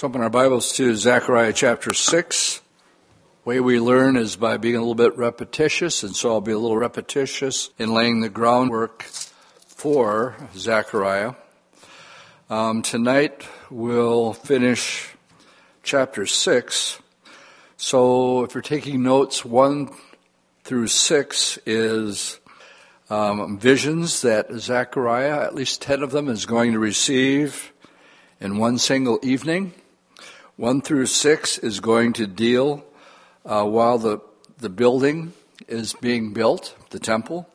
Let's open our Bibles to Zechariah chapter 6. way we learn is by being a little bit repetitious, and so I'll be a little repetitious in laying the groundwork for Zechariah. Um, tonight we'll finish chapter 6. So if you're taking notes, 1 through 6 is um, visions that Zechariah, at least 10 of them, is going to receive in one single evening. 1 through 6 is going to deal uh, while the, the building is being built, the temple.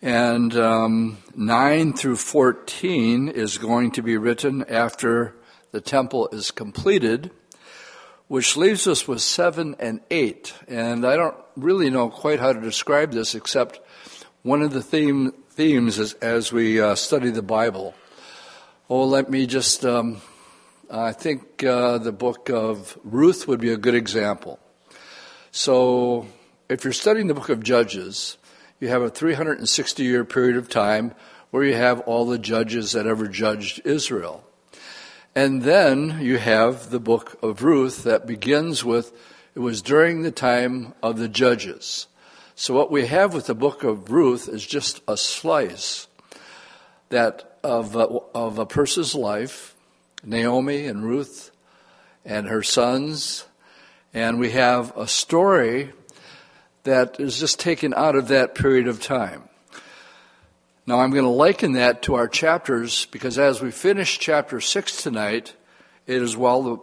And um, 9 through 14 is going to be written after the temple is completed, which leaves us with 7 and 8. And I don't really know quite how to describe this except one of the theme, themes is, as we uh, study the Bible. Oh, let me just um, I think uh, the book of Ruth would be a good example. So, if you're studying the book of Judges, you have a 360 year period of time where you have all the judges that ever judged Israel. And then you have the book of Ruth that begins with it was during the time of the judges. So, what we have with the book of Ruth is just a slice that of, a, of a person's life Naomi and Ruth and her sons. And we have a story that is just taken out of that period of time. Now, I'm going to liken that to our chapters because as we finish chapter 6 tonight, it is while the,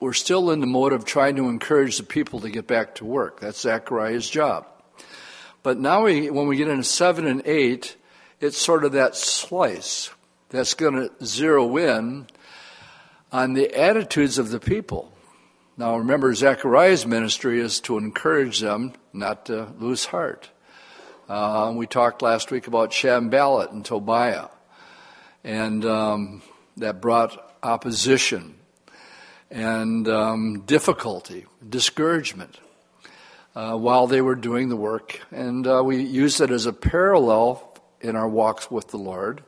we're still in the mode of trying to encourage the people to get back to work. That's Zechariah's job. But now, we, when we get into 7 and 8, it's sort of that slice that's going to zero in on the attitudes of the people. Now remember, Zechariah's ministry is to encourage them not to lose heart. Uh, we talked last week about Sanballat and Tobiah, and um, that brought opposition and um, difficulty, discouragement uh, while they were doing the work. And uh, we use it as a parallel in our walks with the Lord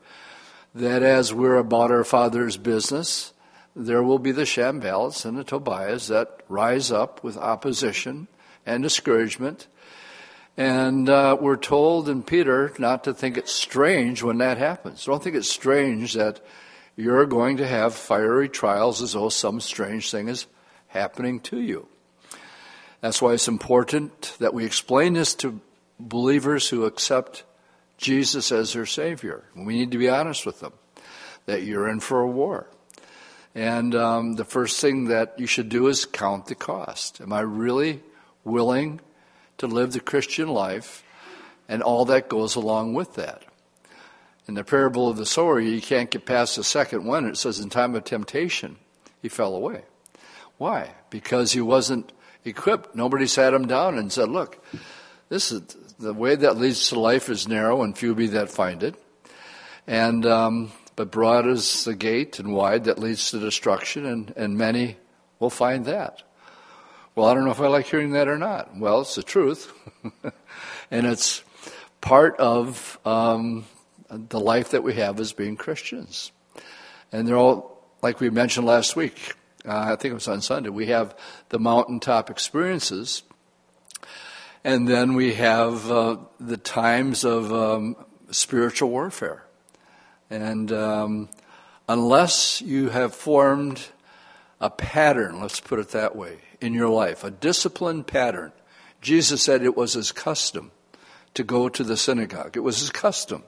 that as we're about our Father's business, there will be the Sanballats and the Tobiahs that rise up with opposition and discouragement. And uh, we're told in Peter not to think it's strange when that happens. Don't think it's strange that you're going to have fiery trials as though some strange thing is happening to you. That's why it's important that we explain this to believers who accept Jesus as their Savior. We need to be honest with them that you're in for a war. And um, the first thing that you should do is count the cost. Am I really willing to live the Christian life and all that goes along with that? In the parable of the sower, you can't get past the second one. It says, in time of temptation, he fell away. Why? Because he wasn't equipped. Nobody sat him down and said, look, this is the way that leads to life is narrow and few be that find it. And um, but broad is the gate and wide that leads to destruction, and, and many will find that. Well, I don't know if I like hearing that or not. Well, it's the truth. and it's part of um, the life that we have as being Christians. And they're all, like we mentioned last week, uh, I think it was on Sunday, we have the mountaintop experiences. And then we have uh, the times of um, spiritual warfare. And um, unless you have formed a pattern, let's put it that way, in your life, a disciplined pattern, Jesus said it was his custom to go to the synagogue. It was his custom.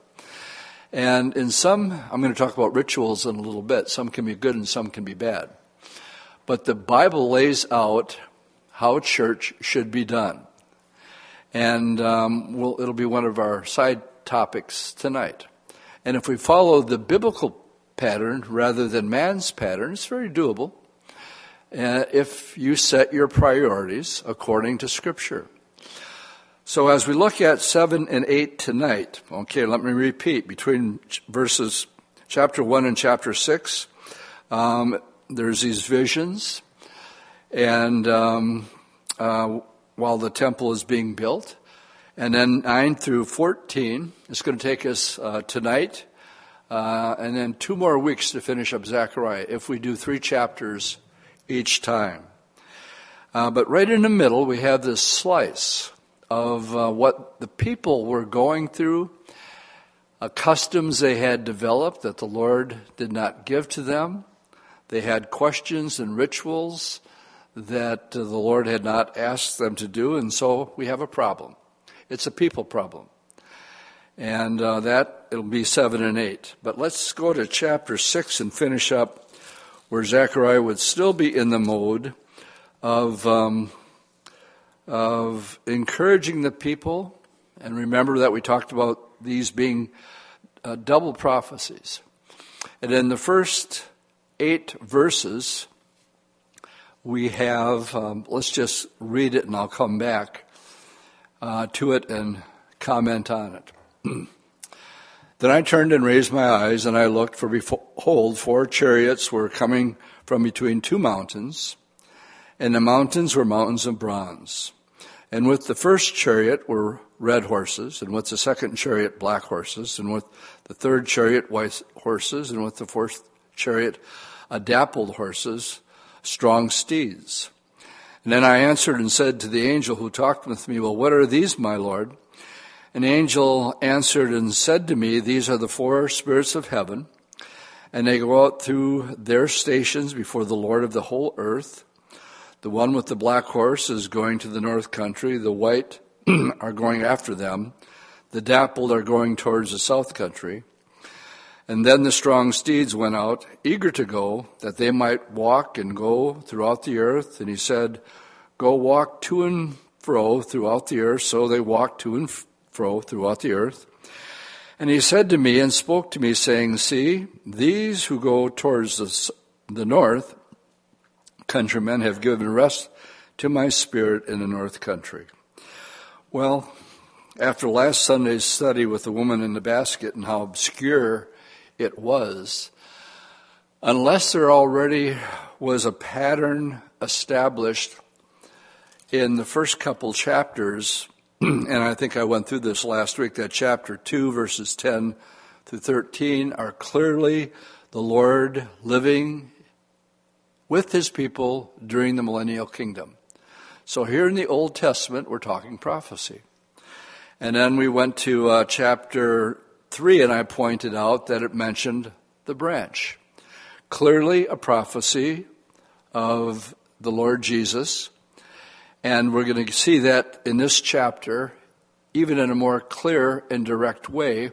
And in some, I'm going to talk about rituals in a little bit. Some can be good and some can be bad. But the Bible lays out how church should be done. And um, we'll, it'll be one of our side topics tonight. And if we follow the biblical pattern rather than man's pattern, it's very doable. Uh, if you set your priorities according to Scripture. So as we look at 7 and 8 tonight, okay, let me repeat between verses chapter 1 and chapter 6, um, there's these visions, and um, uh, while the temple is being built, and then 9 through 14 is going to take us uh, tonight uh, and then two more weeks to finish up Zechariah if we do three chapters each time. Uh, but right in the middle, we have this slice of uh, what the people were going through, customs they had developed that the Lord did not give to them. They had questions and rituals that uh, the Lord had not asked them to do, and so we have a problem. It's a people problem. And uh, that, it'll be 7 and 8. But let's go to chapter 6 and finish up where Zechariah would still be in the mode of, um, of encouraging the people. And remember that we talked about these being uh, double prophecies. And in the first eight verses, we have, um, let's just read it and I'll come back uh, to it and comment on it. then I turned and raised my eyes, and I looked, for behold, four chariots were coming from between two mountains, and the mountains were mountains of bronze. And with the first chariot were red horses, and with the second chariot black horses, and with the third chariot white horses, and with the fourth chariot a dappled horses, strong steeds. And then I answered and said to the angel who talked with me, Well, what are these, my Lord? An angel answered and said to me, These are the four spirits of heaven, and they go out through their stations before the Lord of the whole earth. The one with the black horse is going to the north country, the white are going after them, the dappled are going towards the south country. And then the strong steeds went out, eager to go, that they might walk and go throughout the earth. And he said, Go walk to and fro throughout the earth. So they walked to and fro throughout the earth. And he said to me and spoke to me, saying, See, these who go towards the, the north countrymen have given rest to my spirit in the north country. Well, after last Sunday's study with the woman in the basket and how obscure it was, unless there already was a pattern established in the first couple chapters and I think I went through this last week, that chapter 2, verses 10 through 13 are clearly the Lord living with his people during the millennial kingdom. So here in the Old Testament, we're talking prophecy. And then we went to uh, chapter 3, and I pointed out that it mentioned the branch. Clearly a prophecy of the Lord Jesus and we're going to see that in this chapter, even in a more clear and direct way.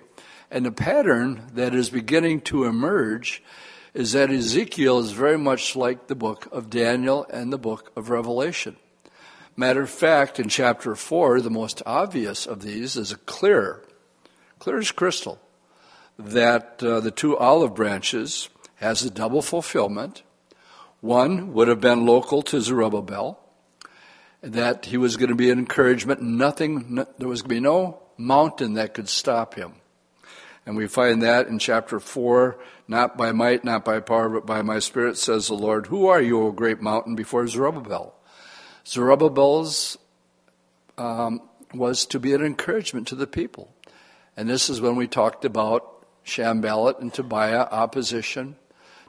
And the pattern that is beginning to emerge is that Ezekiel is very much like the book of Daniel and the book of Revelation. Matter of fact, in chapter 4, the most obvious of these is a clear, clear as crystal, that uh, the two olive branches has a double fulfillment. One would have been local to Zerubbabel, that he was going to be an encouragement. Nothing, there was going to be no mountain that could stop him. And we find that in chapter 4, not by might, not by power, but by my spirit, says the Lord. Who are you, O great mountain, before Zerubbabel? Zerubbabel's um, was to be an encouragement to the people. And this is when we talked about Sanballat and Tobiah opposition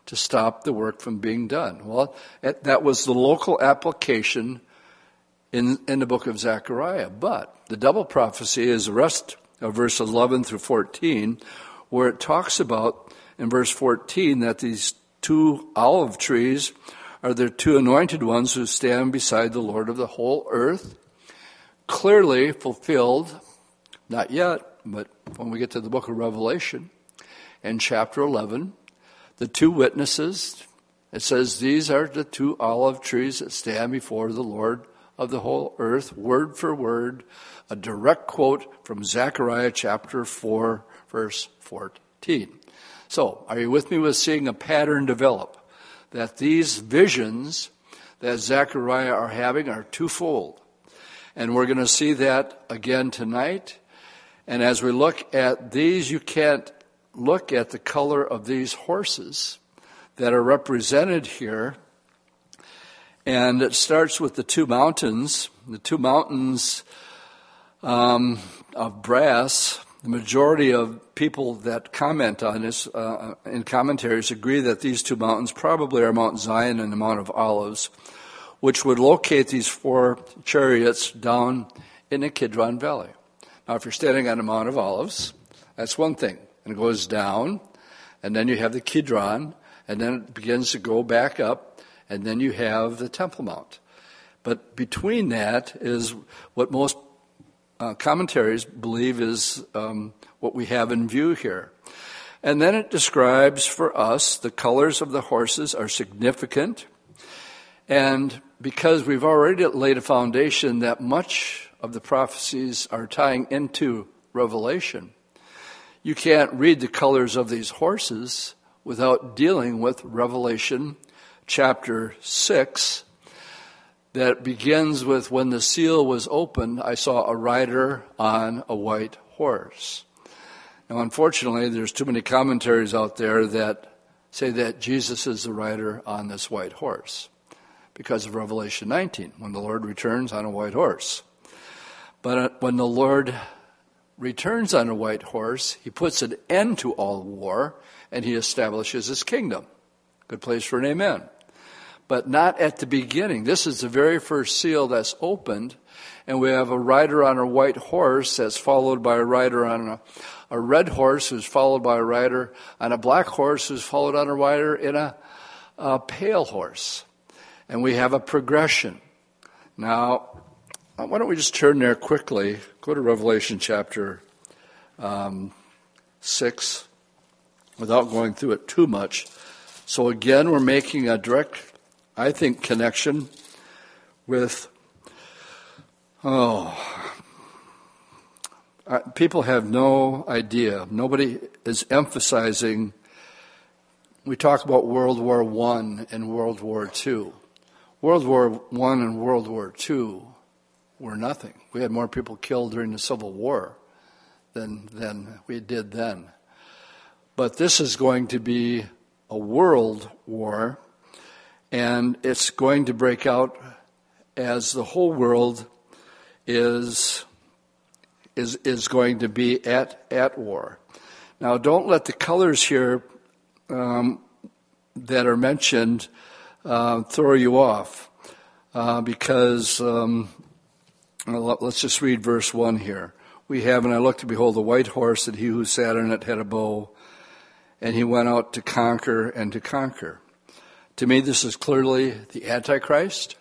to stop the work from being done. Well, that was the local application in, in the book of Zechariah. But the double prophecy is the rest of verse 11 through 14, where it talks about in verse 14 that these two olive trees are the two anointed ones who stand beside the Lord of the whole earth. Clearly fulfilled, not yet, but when we get to the book of Revelation, in chapter 11, the two witnesses, it says, These are the two olive trees that stand before the Lord of the whole earth, word for word, a direct quote from Zechariah chapter 4, verse 14. So, are you with me with seeing a pattern develop? That these visions that Zechariah are having are twofold. And we're going to see that again tonight. And as we look at these, you can't look at the color of these horses that are represented here and it starts with the two mountains. The two mountains um, of brass the majority of people that comment on this uh, in commentaries agree that these two mountains probably are Mount Zion and the Mount of Olives, which would locate these four chariots down in the Kidron Valley. Now, if you're standing on the Mount of Olives, that's one thing. And it goes down, and then you have the Kidron, and then it begins to go back up, and then you have the Temple Mount. But between that is what most uh, commentaries believe is um, what we have in view here. And then it describes for us the colors of the horses are significant. And because we've already laid a foundation that much of the prophecies are tying into Revelation, you can't read the colors of these horses without dealing with Revelation chapter 6 that begins with when the seal was opened, I saw a rider on a white horse. Now, unfortunately, there's too many commentaries out there that say that Jesus is the rider on this white horse because of Revelation 19, when the Lord returns on a white horse. But uh, when the Lord returns on a white horse, he puts an end to all war and he establishes his kingdom. Good place for an amen but not at the beginning. This is the very first seal that's opened, and we have a rider on a white horse that's followed by a rider on a, a red horse who's followed by a rider on a black horse who's followed on a rider in a, a pale horse. And we have a progression. Now, why don't we just turn there quickly? Go to Revelation chapter um, 6 without going through it too much. So, again, we're making a direct I think, connection with, oh, people have no idea. Nobody is emphasizing. We talk about World War I and World War II. World War I and World War II were nothing. We had more people killed during the Civil War than, than we did then. But this is going to be a world war and it's going to break out as the whole world is is is going to be at at war. Now, don't let the colors here um, that are mentioned uh, throw you off, uh, because um, let's just read verse one here. We have, and I looked to behold the white horse, and he who sat on it had a bow, and he went out to conquer and to conquer. To me, this is clearly the Antichrist.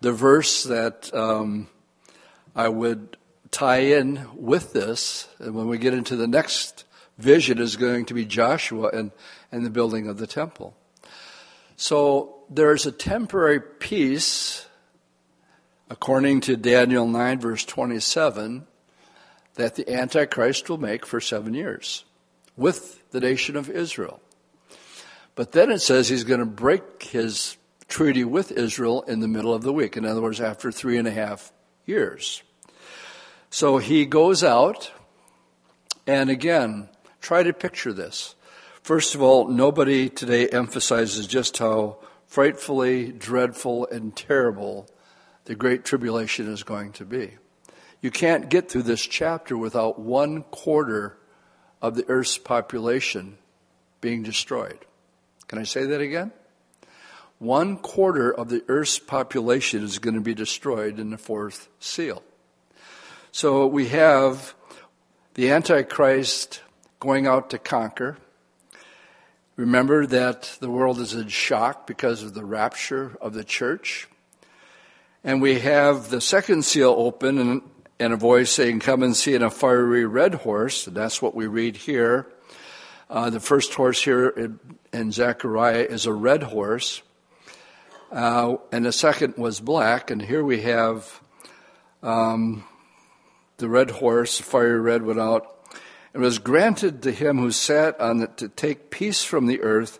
The verse that um, I would tie in with this, and when we get into the next vision, is going to be Joshua and, and the building of the temple. So there's a temporary peace, according to Daniel 9, verse 27, that the Antichrist will make for seven years with the nation of Israel. But then it says he's going to break his treaty with Israel in the middle of the week. In other words, after three and a half years. So he goes out, and again, try to picture this. First of all, nobody today emphasizes just how frightfully dreadful and terrible the Great Tribulation is going to be. You can't get through this chapter without one quarter of the earth's population being destroyed. Can I say that again? One quarter of the earth's population is going to be destroyed in the fourth seal. So we have the Antichrist going out to conquer. Remember that the world is in shock because of the rapture of the church. And we have the second seal open and, and a voice saying, Come and see in a fiery red horse. And that's what we read here. Uh, the first horse here in, in Zechariah is a red horse, uh, and the second was black. And here we have um, the red horse, fiery red, went out. It was granted to him who sat on it to take peace from the earth,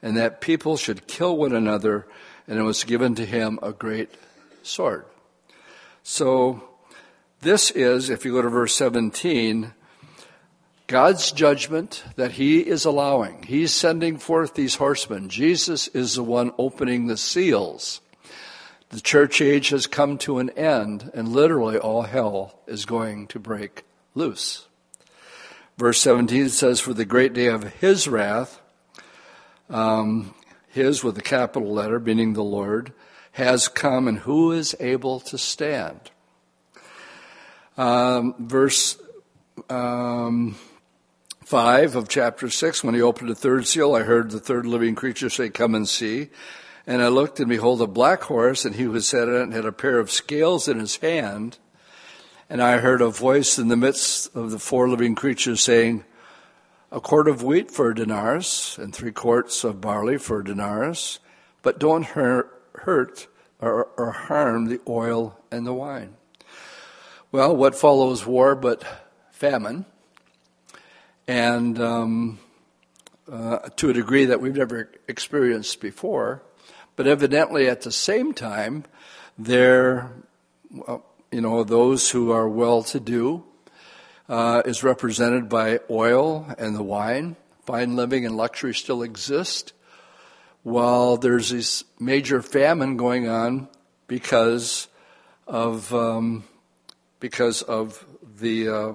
and that people should kill one another, and it was given to him a great sword. So, this is, if you go to verse 17, God's judgment that He is allowing. He's sending forth these horsemen. Jesus is the one opening the seals. The church age has come to an end, and literally all hell is going to break loose. Verse 17 says, For the great day of his wrath, um, his with a capital letter, meaning the Lord, has come, and who is able to stand? Um, verse um, 5 of chapter 6 When he opened the third seal, I heard the third living creature say, Come and see. And I looked, and behold, a black horse, and he who sat on it and had a pair of scales in his hand. And I heard a voice in the midst of the four living creatures saying, A quart of wheat for a denarius, and three quarts of barley for a denarius, but don't hurt, or, or harm the oil and the wine. Well, what follows war but famine? And um, uh, to a degree that we've never experienced before. But evidently, at the same time, there, well, you know, those who are well to do uh, is represented by oil and the wine. Fine living and luxury still exist, while there's this major famine going on because of um, because of the uh,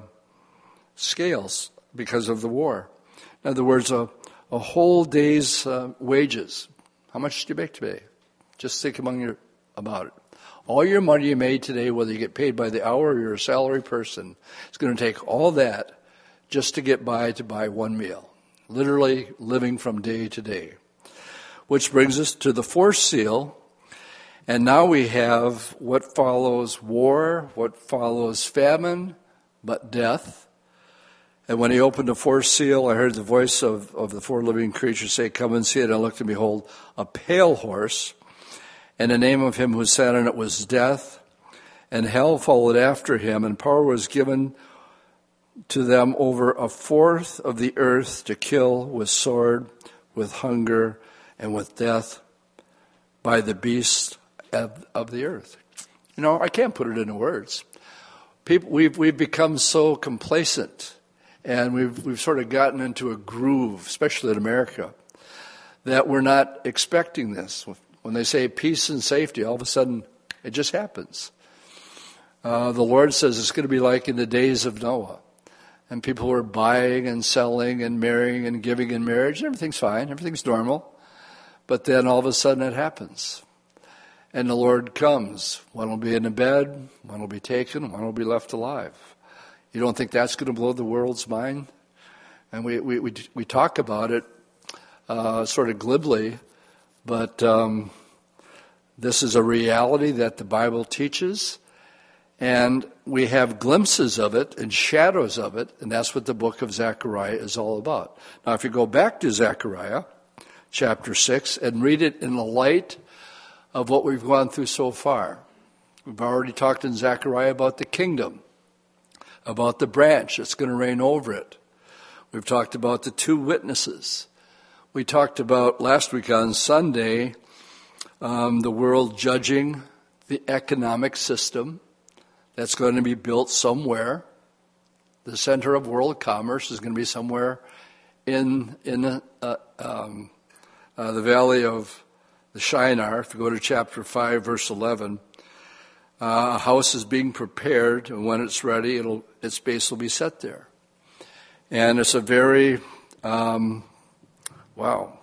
scales, because of the war. In other words, a, a whole day's uh, wages how much do you make today? Just think among your about it. All your money you made today, whether you get paid by the hour or you're a salary person, it's going to take all that just to get by to buy one meal. Literally living from day to day. Which brings us to the fourth seal. And now we have what follows war, what follows famine, but death. And when he opened the fourth seal, I heard the voice of, of the four living creatures say, Come and see it. And I looked and behold, a pale horse, and the name of him who sat on it was Death, and hell followed after him, and power was given to them over a fourth of the earth to kill with sword, with hunger, and with death by the beasts of, of the earth. You know, I can't put it into words. People, we've, we've become so complacent and we've, we've sort of gotten into a groove, especially in America, that we're not expecting this. When they say peace and safety, all of a sudden it just happens. Uh, the Lord says it's going to be like in the days of Noah. And people were buying and selling and marrying and giving in marriage, and everything's fine, everything's normal. But then all of a sudden it happens. And the Lord comes. One will be in the bed, one will be taken, one will be left alive. You don't think that's going to blow the world's mind? And we, we, we, we talk about it uh, sort of glibly, but um, this is a reality that the Bible teaches, and we have glimpses of it and shadows of it, and that's what the book of Zechariah is all about. Now, if you go back to Zechariah chapter 6 and read it in the light of what we've gone through so far, we've already talked in Zechariah about the kingdom about the branch that's going to reign over it. We've talked about the two witnesses. We talked about last week on Sunday um, the world judging the economic system that's going to be built somewhere. The center of world commerce is going to be somewhere in in uh, um, uh, the valley of the Shinar. If you go to chapter five, verse eleven, uh, a house is being prepared, and when it's ready, its base will be set there. And it's a very, um, wow,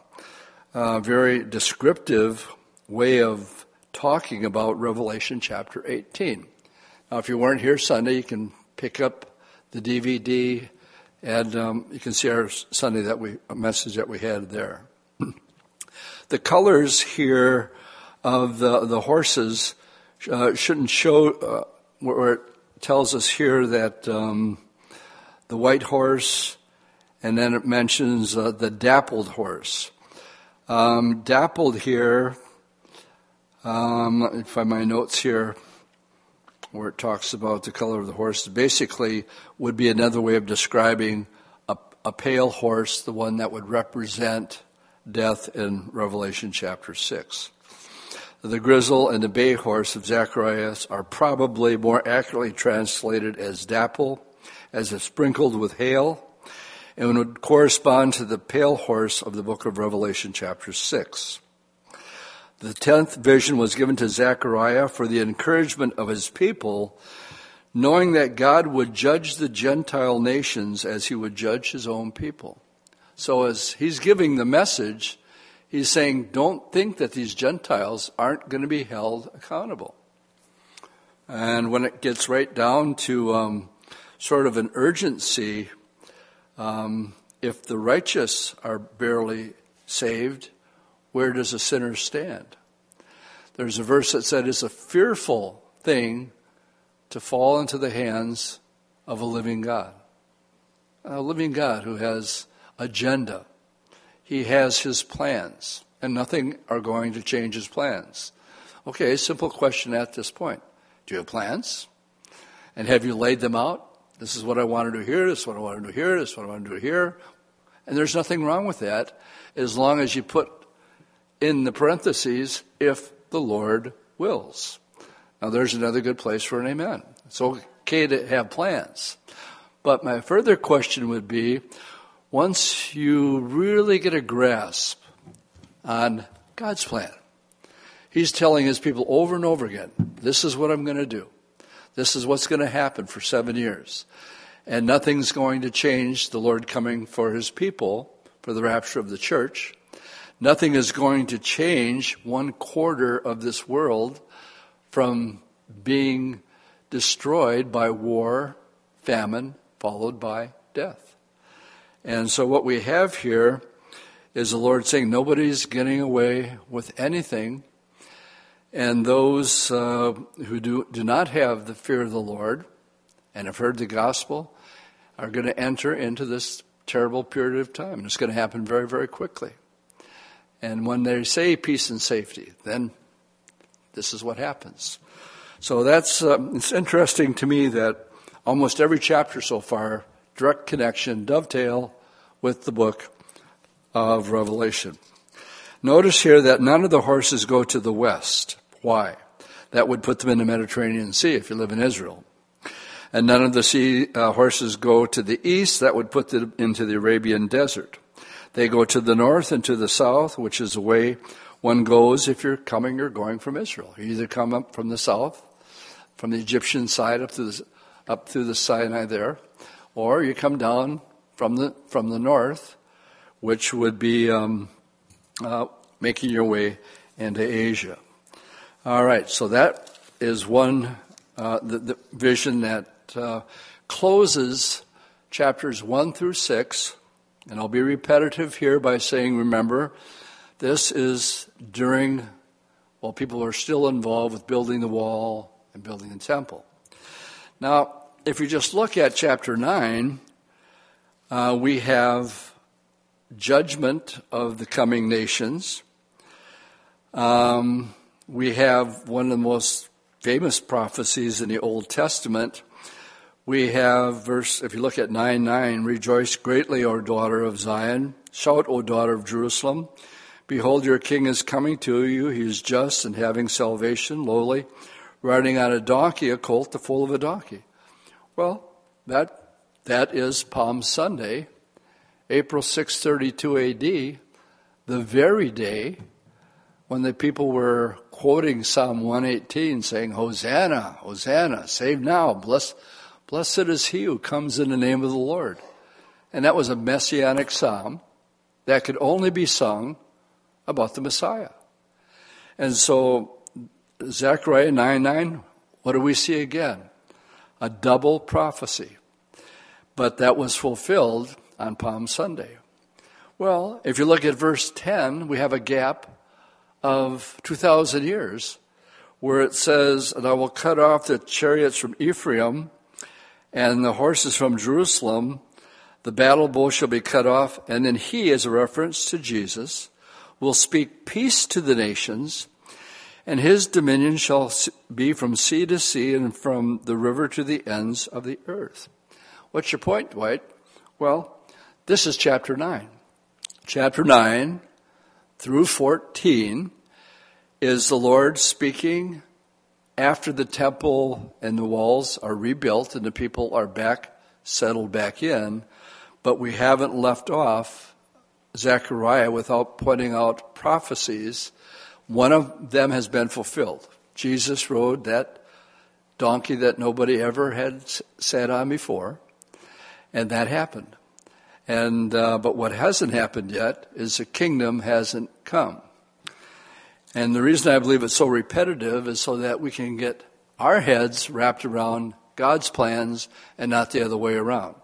uh, very descriptive way of talking about Revelation chapter 18. Now, if you weren't here Sunday, you can pick up the DVD and um, you can see our Sunday that we message that we had there. The colors here of the the horses uh, shouldn't show uh, where it tells us here that um, the white horse, and then it mentions uh, the dappled horse. Um, dappled here, um, let me find my notes here where it talks about the color of the horse, basically would be another way of describing a, a pale horse, the one that would represent death in Revelation chapter 6 the grizzle and the bay horse of Zacharias are probably more accurately translated as dapple, as if sprinkled with hail, and would correspond to the pale horse of the book of Revelation, chapter 6. The tenth vision was given to Zechariah for the encouragement of his people knowing that God would judge the Gentile nations as he would judge his own people. So as he's giving the message, he's saying, don't think that these Gentiles aren't going to be held accountable. And when it gets right down to um, sort of an urgency, um, if the righteous are barely saved, where does a sinner stand? There's a verse that said it's a fearful thing to fall into the hands of a living God. A living God who has agenda. He has his plans, and nothing are going to change his plans. Okay, simple question at this point. Do you have plans? And have you laid them out? This is what I want to do here, this is what I want to do here, this is what I want to do here. And there's nothing wrong with that as long as you put in the parentheses, if the Lord wills. Now, there's another good place for an amen. It's okay to have plans. But my further question would be once you really get a grasp on God's plan, He's telling His people over and over again, this is what I'm going to do. This is what's going to happen for seven years. And nothing's going to change the Lord coming for His people for the rapture of the church. Nothing is going to change one quarter of this world from being destroyed by war, famine, followed by death. And so what we have here is the Lord saying nobody's getting away with anything. And those uh, who do, do not have the fear of the Lord and have heard the gospel are going to enter into this terrible period of time. It's going to happen very, very quickly. And when they say peace and safety, then this is what happens. So that's uh, it's interesting to me that almost every chapter so far direct connection dovetail with the book of Revelation. Notice here that none of the horses go to the west. Why? That would put them in the Mediterranean Sea if you live in Israel. And none of the sea uh, horses go to the east. That would put them into the Arabian desert. They go to the north and to the south, which is the way one goes if you're coming or going from Israel. You either come up from the south, from the Egyptian side up to the, up through the Sinai there, or you come down from the from the north, which would be um, uh, making your way into Asia. All right, so that is one uh, the, the, vision that uh, closes chapters one through six and I'll be repetitive here by saying, remember, this is during, while people are still involved with building the wall and building the temple. Now, if you just look at chapter 9, uh, we have judgment of the coming nations. Um, we have one of the most famous prophecies in the Old Testament we have verse, if you look at 9 9, rejoice greatly, O daughter of Zion. Shout, O daughter of Jerusalem. Behold, your king is coming to you. He is just and having salvation, lowly, riding on a donkey, a colt, the foal of a donkey. Well, that, that is Palm Sunday, April 632 AD, the very day when the people were quoting Psalm 118 saying, Hosanna, Hosanna, save now, bless Blessed is he who comes in the name of the Lord. And that was a messianic psalm that could only be sung about the Messiah. And so, Zechariah 9 9, what do we see again? A double prophecy. But that was fulfilled on Palm Sunday. Well, if you look at verse 10, we have a gap of 2,000 years where it says, And I will cut off the chariots from Ephraim and the horses from Jerusalem, the battle bow shall be cut off, and then he, as a reference to Jesus, will speak peace to the nations, and his dominion shall be from sea to sea and from the river to the ends of the earth. What's your point, Dwight? Well, this is chapter 9. Chapter 9 through 14 is the Lord speaking after the temple and the walls are rebuilt and the people are back, settled back in, but we haven't left off Zechariah without pointing out prophecies. One of them has been fulfilled. Jesus rode that donkey that nobody ever had sat on before, and that happened. And uh, but what hasn't happened yet is the kingdom hasn't come. And the reason I believe it's so repetitive is so that we can get our heads wrapped around God's plans and not the other way around.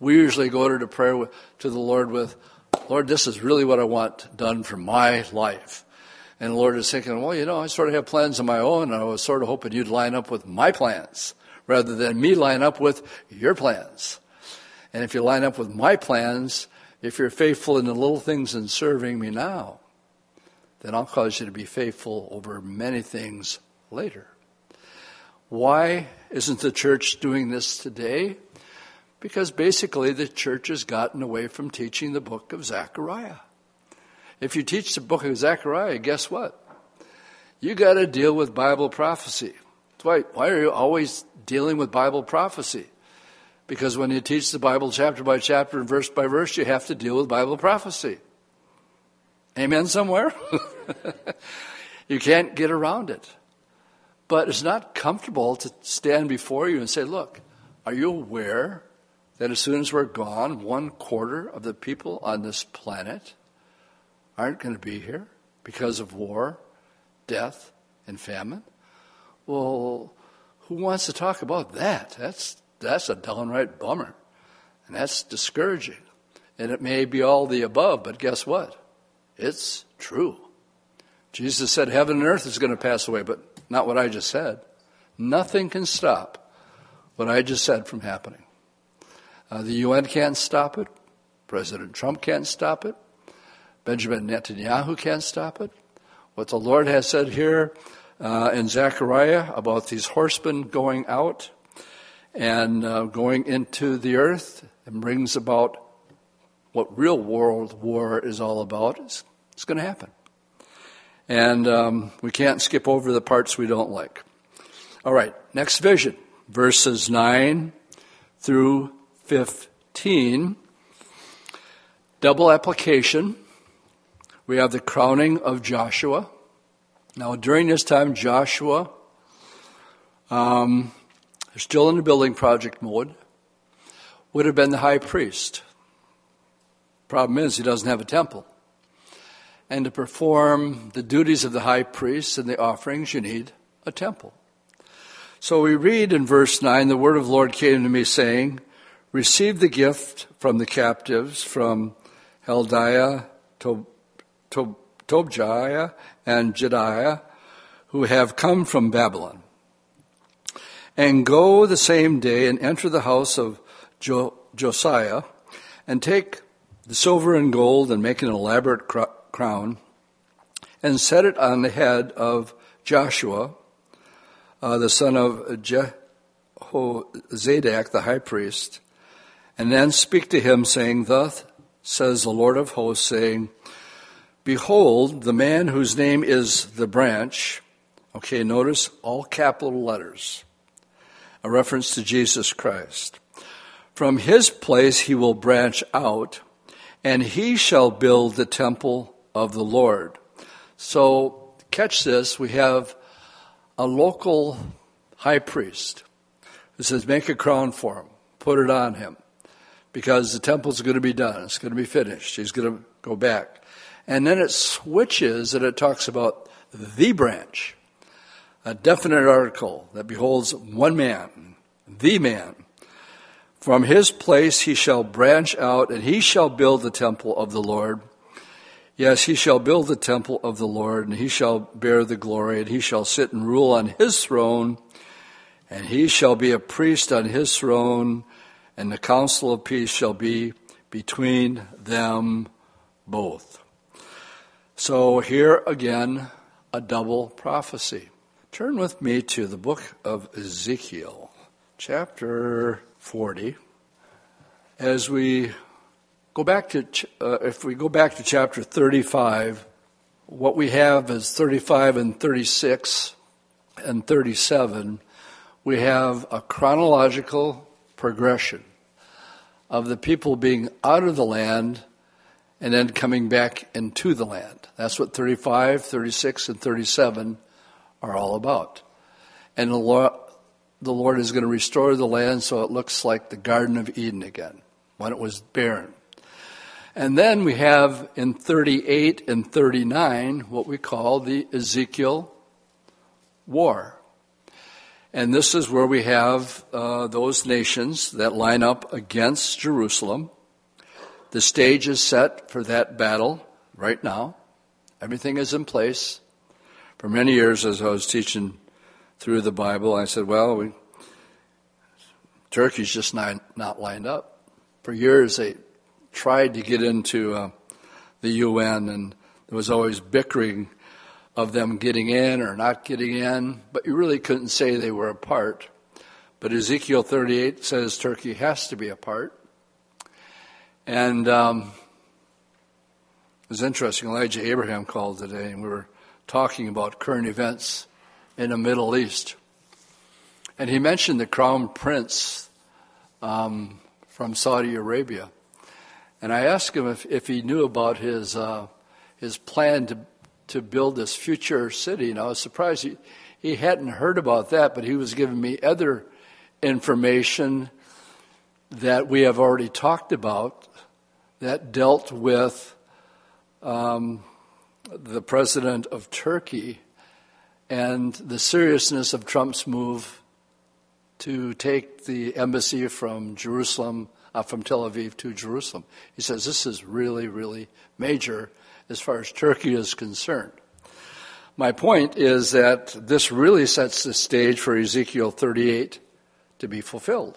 We usually go to the prayer with, to the Lord with, Lord, this is really what I want done for my life. And the Lord is thinking, well, you know, I sort of have plans of my own, and I was sort of hoping you'd line up with my plans rather than me line up with your plans. And if you line up with my plans, if you're faithful in the little things and serving me now, then I'll cause you to be faithful over many things later. Why isn't the church doing this today? Because basically the church has gotten away from teaching the book of Zechariah. If you teach the book of Zechariah, guess what? You got to deal with Bible prophecy. Why, why are you always dealing with Bible prophecy? Because when you teach the Bible chapter by chapter and verse by verse, you have to deal with Bible prophecy. Amen somewhere? you can't get around it. But it's not comfortable to stand before you and say, look, are you aware that as soon as we're gone, one quarter of the people on this planet aren't going to be here because of war, death, and famine? Well, who wants to talk about that? That's, that's a downright bummer. And that's discouraging. And it may be all the above, but guess what? It's true. Jesus said heaven and earth is going to pass away, but not what I just said. Nothing can stop what I just said from happening. Uh, the UN can't stop it. President Trump can't stop it. Benjamin Netanyahu can't stop it. What the Lord has said here uh, in Zechariah about these horsemen going out and uh, going into the earth and brings about what real world war is all about. It's, it's going to happen. And um, we can't skip over the parts we don't like. All right, next vision, verses 9 through 15. Double application we have the crowning of Joshua. Now, during this time, Joshua, um, still in the building project mode, would have been the high priest. Problem is, he doesn't have a temple. And to perform the duties of the high priest and the offerings, you need a temple. So we read in verse 9 the word of the Lord came to me, saying, Receive the gift from the captives, from Heldiah, to Tob- and Jediah, who have come from Babylon. And go the same day and enter the house of jo- Josiah, and take the silver and gold and make an elaborate cr- crown, and set it on the head of Joshua, uh, the son of Jehozadak, the high priest, and then speak to him, saying, Thus says the Lord of hosts, saying, Behold, the man whose name is the branch. Okay, notice all capital letters, a reference to Jesus Christ. From his place he will branch out, and he shall build the temple of the Lord. So, catch this we have a local high priest who says, Make a crown for him, put it on him, because the temple's going to be done, it's going to be finished, he's going to go back. And then it switches and it talks about the branch, a definite article that beholds one man, the man. From his place he shall branch out, and he shall build the temple of the Lord. Yes, he shall build the temple of the Lord, and he shall bear the glory, and he shall sit and rule on his throne, and he shall be a priest on his throne, and the council of peace shall be between them both. So here again, a double prophecy. Turn with me to the book of Ezekiel, chapter 40. As we go back to, uh, if we go back to chapter 35, what we have is 35 and 36 and 37. We have a chronological progression of the people being out of the land and then coming back into the land. That's what 35, 36, and 37 are all about. And the, Lord, the Lord is going to restore the land so it looks like the Garden of Eden again, when it was barren. And then we have in 38 and 39 what we call the Ezekiel War. And this is where we have uh, those nations that line up against Jerusalem. The stage is set for that battle right now. Everything is in place. For many years, as I was teaching through the Bible, I said, well, we, Turkey's just not, not lined up. For years, they tried to get into uh, the UN, and there was always bickering of them getting in or not getting in, but you really couldn't say they were a part. But Ezekiel 38 says Turkey has to be a part. And um, was interesting. Elijah Abraham called today, and we were talking about current events in the Middle East. And he mentioned the crown prince um, from Saudi Arabia. And I asked him if, if he knew about his, uh, his plan to, to build this future city. And I was surprised he, he hadn't heard about that, but he was giving me other information that we have already talked about that dealt with um, the president of Turkey and the seriousness of Trump's move to take the embassy from Jerusalem uh, from Tel Aviv to Jerusalem. He says this is really, really major as far as Turkey is concerned. My point is that this really sets the stage for Ezekiel 38 to be fulfilled.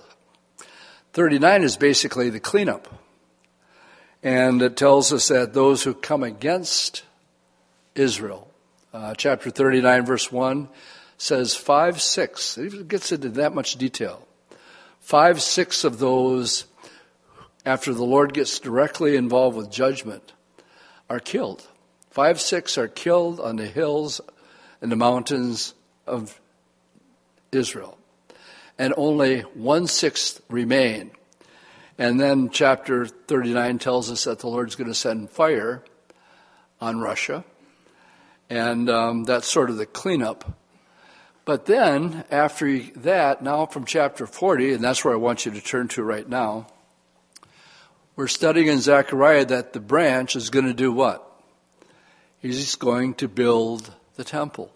39 is basically the cleanup. And it tells us that those who come against Israel, uh, chapter 39, verse 1, says 5 6, it even gets into that much detail. 5 6 of those after the Lord gets directly involved with judgment, are killed. Five, six are killed on the hills and the mountains of Israel. And only one sixth remain. And then chapter 39 tells us that the Lord's going to send fire on Russia. And um, that's sort of the cleanup. But then, after that, now from chapter 40, and that's where I want you to turn to right now, we're studying in Zechariah that the branch is going to do what? He's going to build the temple.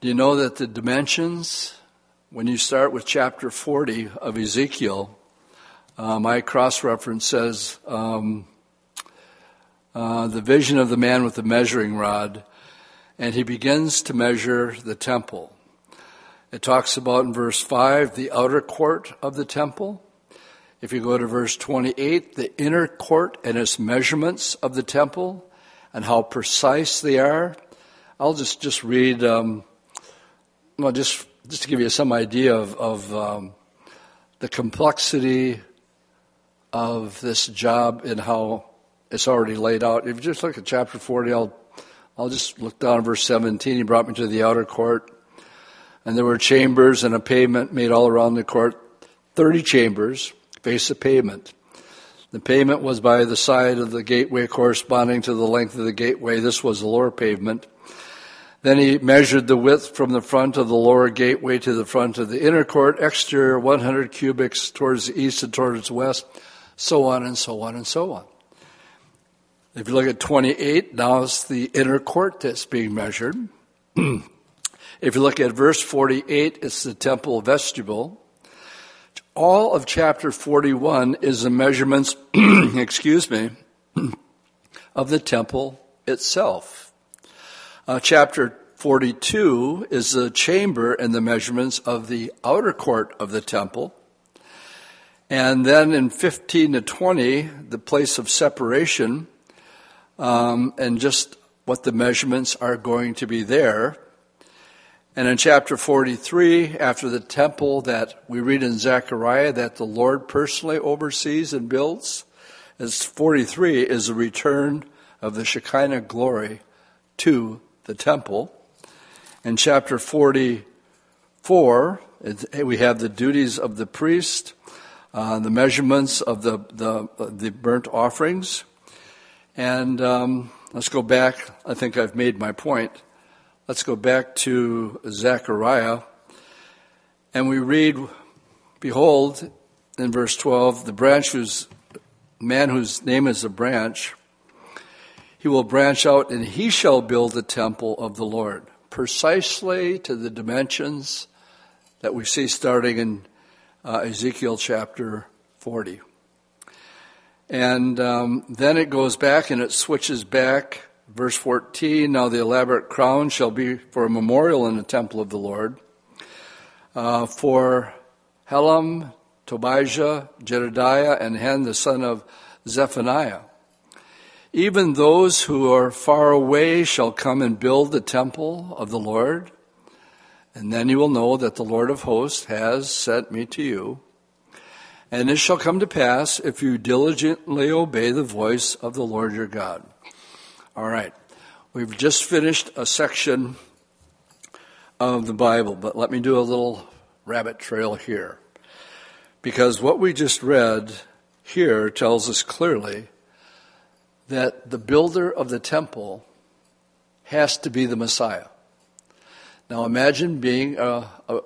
Do you know that the dimensions, when you start with chapter 40 of Ezekiel, uh, my cross reference says um, uh, the vision of the man with the measuring rod, and he begins to measure the temple. It talks about in verse 5 the outer court of the temple. If you go to verse 28, the inner court and its measurements of the temple and how precise they are. I'll just, just read, um, well, just, just to give you some idea of, of um, the complexity of this job and how it's already laid out. If you just look at chapter 40, I'll, I'll just look down at verse 17. He brought me to the outer court, and there were chambers and a pavement made all around the court, 30 chambers face the pavement. The pavement was by the side of the gateway corresponding to the length of the gateway. This was the lower pavement. Then he measured the width from the front of the lower gateway to the front of the inner court, exterior 100 cubits towards the east and towards the west, so on and so on and so on. If you look at 28, now it's the inner court that's being measured. if you look at verse 48, it's the temple vestibule. All of chapter 41 is the measurements, excuse me, of the temple itself. Uh, chapter 42 is the chamber and the measurements of the outer court of the temple. And then in 15 to 20, the place of separation, um, and just what the measurements are going to be there. And in chapter 43, after the temple that we read in Zechariah that the Lord personally oversees and builds, as 43 is the return of the Shekinah glory to the temple. In chapter 44, we have the duties of the priest, uh, the measurements of the, the, the burnt offerings. And um, let's go back. I think I've made my point. Let's go back to Zechariah. And we read, Behold, in verse 12, the branch whose man whose name is a branch, he will branch out and he shall build the temple of the Lord, precisely to the dimensions that we see starting in uh, Ezekiel chapter 40. And um, then it goes back and it switches back. Verse 14 Now the elaborate crown shall be for a memorial in the temple of the Lord. Uh, for Helem, Tobijah, Jedediah, and Hen, the son of Zephaniah. Even those who are far away shall come and build the temple of the Lord, and then you will know that the Lord of hosts has sent me to you. And it shall come to pass if you diligently obey the voice of the Lord your God. All right. We've just finished a section of the Bible, but let me do a little rabbit trail here. Because what we just read here tells us clearly that the builder of the temple has to be the Messiah. Now imagine being a, a,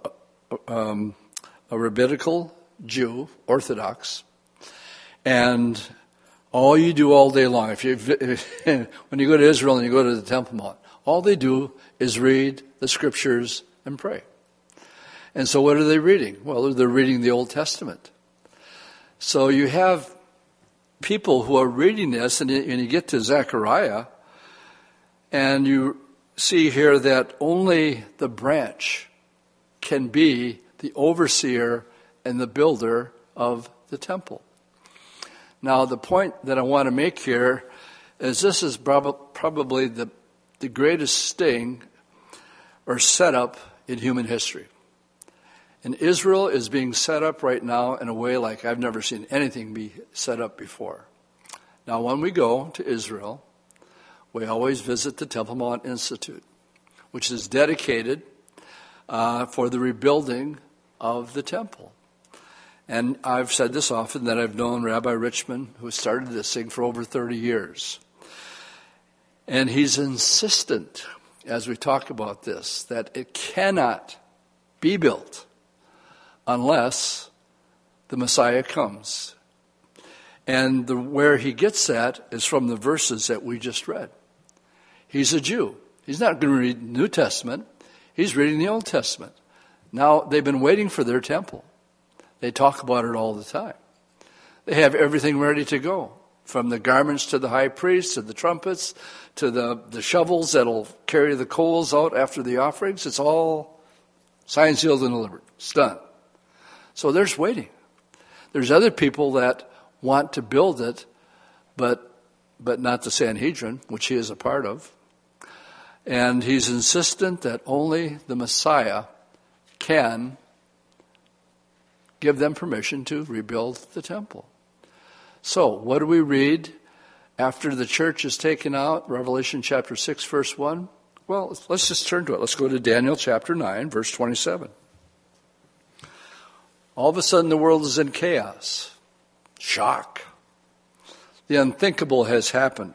um, a rabbinical Jew, Orthodox, and all you do all day long, if you, when you go to Israel and you go to the Temple Mount, all they do is read the scriptures and pray. And so what are they reading? Well, they're reading the Old Testament. So you have people who are reading this, and you get to Zechariah, and you see here that only the branch can be the overseer and the builder of the temple. Now, the point that I want to make here is this is prob- probably the, the greatest sting or setup in human history. And Israel is being set up right now in a way like I've never seen anything be set up before. Now, when we go to Israel, we always visit the Temple Mount Institute, which is dedicated uh, for the rebuilding of the temple. And I've said this often that I've known Rabbi Richman, who started this thing for over 30 years. And he's insistent, as we talk about this, that it cannot be built unless the Messiah comes. And the, where he gets that is from the verses that we just read. He's a Jew. He's not going to read New Testament. He's reading the Old Testament. Now, they've been waiting for their temple. They talk about it all the time. They have everything ready to go, from the garments to the high priest, to the trumpets, to the, the shovels that'll carry the coals out after the offerings. It's all signed, sealed, and delivered. It's done. So there's waiting. There's other people that want to build it, but but not the Sanhedrin, which he is a part of. And he's insistent that only the Messiah can give them permission to rebuild the temple. So, what do we read after the church is taken out? Revelation chapter 6, verse 1. Well, let's just turn to it. Let's go to Daniel chapter 9, verse 27. All of a sudden, the world is in chaos. Shock. The unthinkable has happened.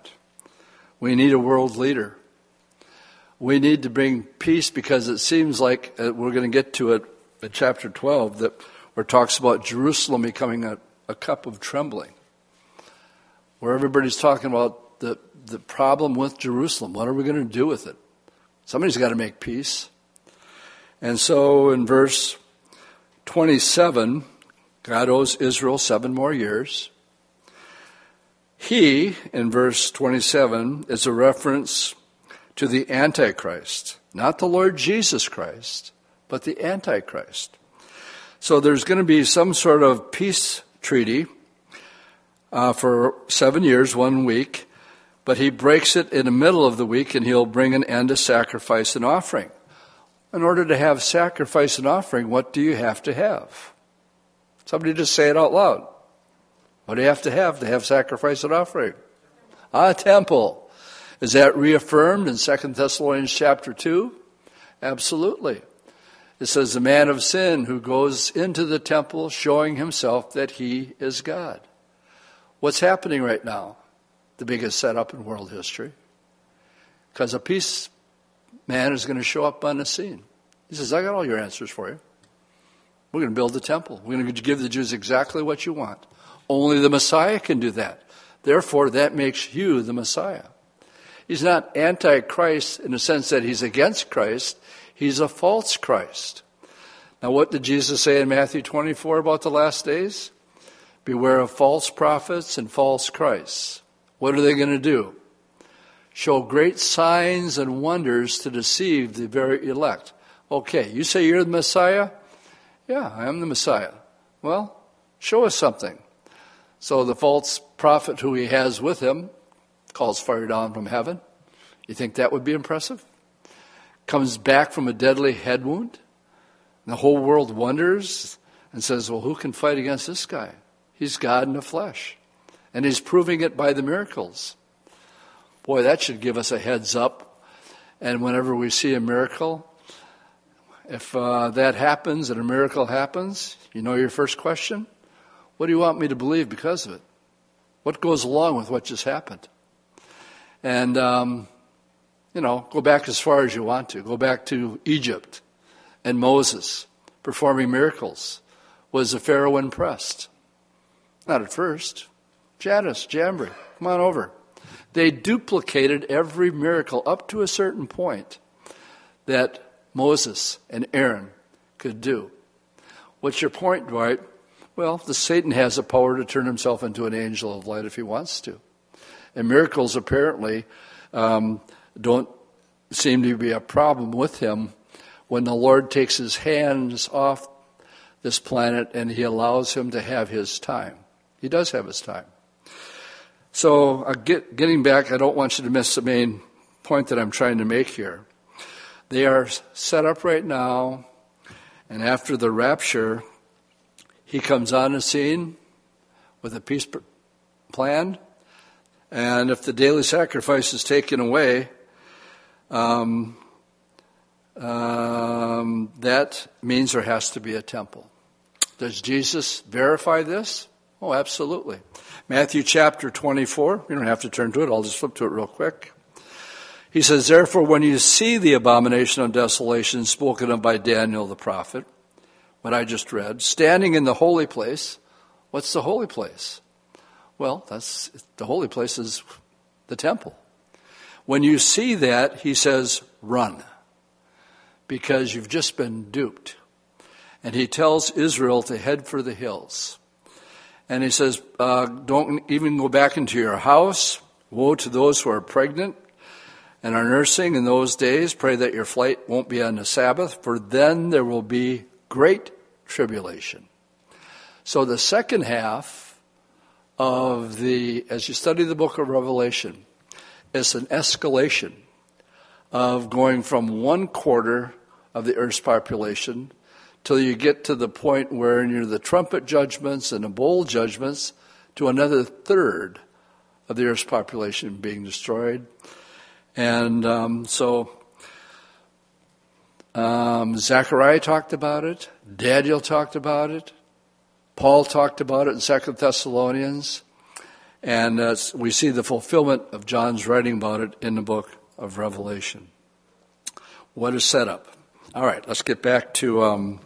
We need a world leader. We need to bring peace because it seems like uh, we're going to get to it in chapter 12 that where it talks about Jerusalem becoming a, a cup of trembling. Where everybody's talking about the, the problem with Jerusalem. What are we going to do with it? Somebody's got to make peace. And so in verse 27, God owes Israel seven more years. He, in verse 27, is a reference to the Antichrist, not the Lord Jesus Christ, but the Antichrist. So there's going to be some sort of peace treaty uh, for seven years, one week, but he breaks it in the middle of the week and he'll bring an end to sacrifice and offering. In order to have sacrifice and offering, what do you have to have? Somebody just say it out loud. What do you have to have to have sacrifice and offering? A temple. Is that reaffirmed in 2 Thessalonians chapter 2? Absolutely. It says, the man of sin who goes into the temple showing himself that he is God. What's happening right now? The biggest setup in world history. Because a peace man is going to show up on the scene. He says, I got all your answers for you. We're going to build the temple. We're going to give the Jews exactly what you want. Only the Messiah can do that. Therefore, that makes you the Messiah. He's not anti-Christ in the sense that he's against Christ. He's a false Christ. Now, what did Jesus say in Matthew 24 about the last days? Beware of false prophets and false Christs. What are they going to do? Show great signs and wonders to deceive the very elect. Okay, you say you're the Messiah? Yeah, I am the Messiah. Well, show us something. So the false prophet who he has with him calls fire down from heaven. You think that would be impressive? Comes back from a deadly head wound. The whole world wonders and says, Well, who can fight against this guy? He's God in the flesh. And he's proving it by the miracles. Boy, that should give us a heads up. And whenever we see a miracle, if uh, that happens and a miracle happens, you know your first question? What do you want me to believe because of it? What goes along with what just happened? And, um, you know, go back as far as you want to. Go back to Egypt and Moses performing miracles. Was the Pharaoh impressed? Not at first. Jannes, Jambres, come on over. They duplicated every miracle up to a certain point that Moses and Aaron could do. What's your point, Dwight? Well, the Satan has the power to turn himself into an angel of light if he wants to. And miracles apparently um, don't seem to be a problem with him when the Lord takes his hands off this planet and he allows him to have his time. He does have his time. So, uh, get, getting back, I don't want you to miss the main point that I'm trying to make here. They are set up right now, and after the rapture, he comes on the scene with a peace plan. And if the daily sacrifice is taken away, um, um, that means there has to be a temple. Does Jesus verify this? Oh, absolutely. Matthew chapter 24, you don't have to turn to it, I'll just flip to it real quick. He says, Therefore, when you see the abomination of desolation spoken of by Daniel the prophet, what I just read, standing in the holy place, what's the holy place? Well, that's the holy place is the temple. When you see that, he says, run because you've just been duped. And he tells Israel to head for the hills. And he says, uh, Don't even go back into your house. Woe to those who are pregnant and are nursing in those days. Pray that your flight won't be on the Sabbath, for then there will be great tribulation. So the second half of the, as you study the book of Revelation, it's an escalation of going from one quarter of the earth's population till you get to the point where you're the trumpet judgments and the bowl judgments to another third of the earth's population being destroyed. And um, so um, Zechariah talked about it, Daniel talked about it, Paul talked about it in Second Thessalonians, and uh, we see the fulfillment of John's writing about it in the book of Revelation. What is set up? All right, let's get back to um,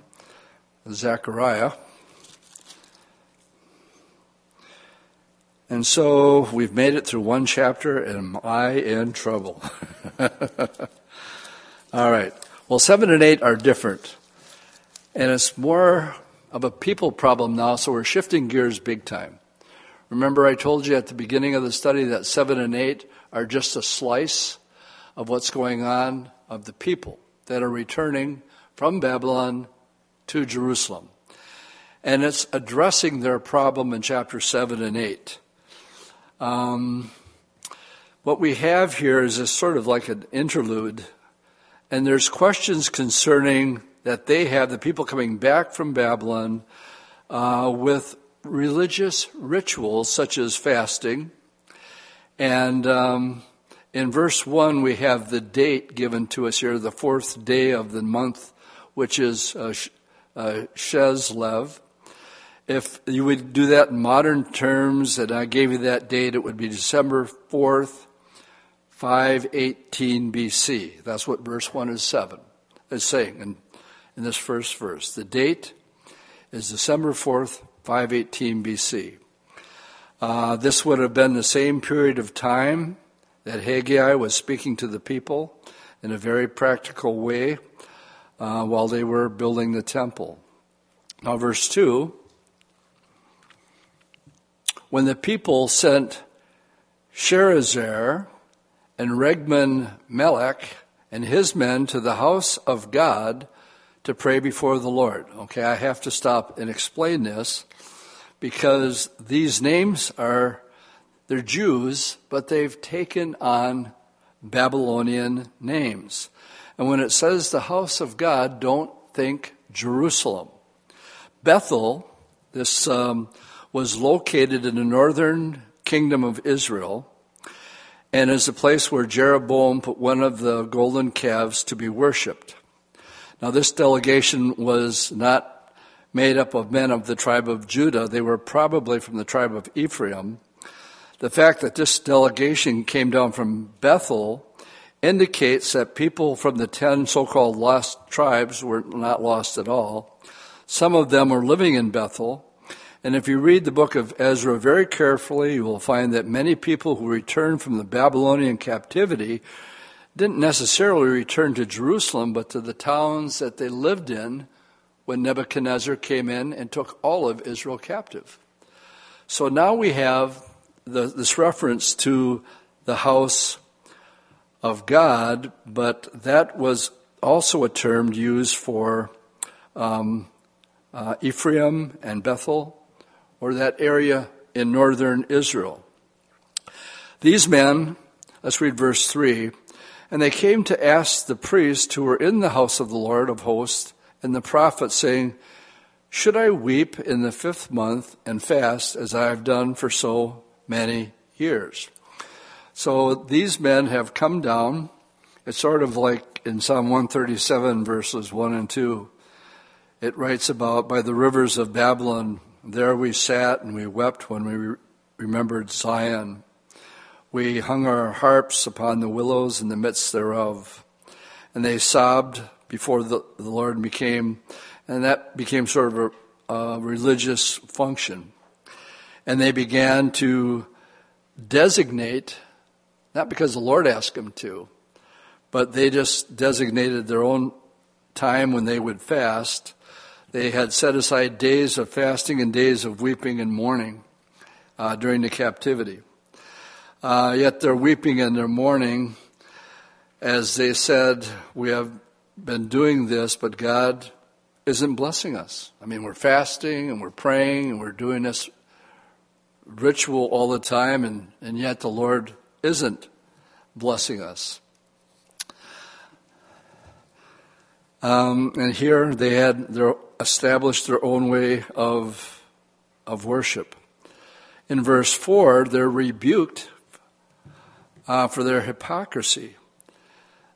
Zechariah. And so we've made it through one chapter, and am I in trouble? All right. Well, seven and eight are different. And it's more of a people problem now, so we're shifting gears big time. Remember, I told you at the beginning of the study that seven and eight are just a slice of what's going on of the people that are returning from Babylon to Jerusalem. And it's addressing their problem in chapter 7 and 8. Um, what we have here is a sort of like an interlude, and there's questions concerning that they have, the people coming back from Babylon, uh, with religious rituals such as fasting and um, in verse 1, we have the date given to us here, the fourth day of the month, which is uh, uh, Chislev. If you would do that in modern terms, and I gave you that date, it would be December 4th, 518 BC. That's what verse 1 is 7 is saying in, in this first verse. The date is December 4th, 518 BC. Uh, this would have been the same period of time that Haggai was speaking to the people in a very practical way uh, while they were building the temple. Now, verse 2 When the people sent Sherezer and Regman Melech and his men to the house of God to pray before the Lord. Okay, I have to stop and explain this because these names are, they're Jews, but they've taken on Babylonian names. And when it says the house of God, don't think Jerusalem. Bethel, this um, was located in the northern kingdom of Israel and is a place where Jeroboam put one of the golden calves to be worshipped. Now, this delegation was not made up of men of the tribe of Judah. They were probably from the tribe of Ephraim. The fact that this delegation came down from Bethel indicates that people from the ten so called lost tribes were not lost at all. Some of them were living in Bethel. And if you read the book of Ezra very carefully, you will find that many people who returned from the Babylonian captivity didn't necessarily return to Jerusalem, but to the towns that they lived in when Nebuchadnezzar came in and took all of Israel captive. So now we have the, this reference to the house of God, but that was also a term used for um, uh, Ephraim and Bethel, or that area in northern Israel. These men, let's read verse 3, and they came to ask the priests who were in the house of the Lord of hosts and the prophet, saying, Should I weep in the fifth month and fast as I have done for so many years? So these men have come down. It's sort of like in Psalm 137, verses 1 and 2. It writes about, By the rivers of Babylon, there we sat and we wept when we remembered Zion. We hung our harps upon the willows in the midst thereof. And they sobbed before the, the Lord became, and that became sort of a, a religious function. And they began to designate, not because the Lord asked them to, but they just designated their own time when they would fast. They had set aside days of fasting and days of weeping and mourning uh, during the captivity. Uh, yet their weeping and they're mourning, as they said, we have been doing this, but God isn't blessing us. I mean, we're fasting and we're praying and we're doing this ritual all the time, and, and yet the Lord isn't blessing us. Um, and here they had their, established their own way of, of worship. In verse 4, they're rebuked uh, for their hypocrisy.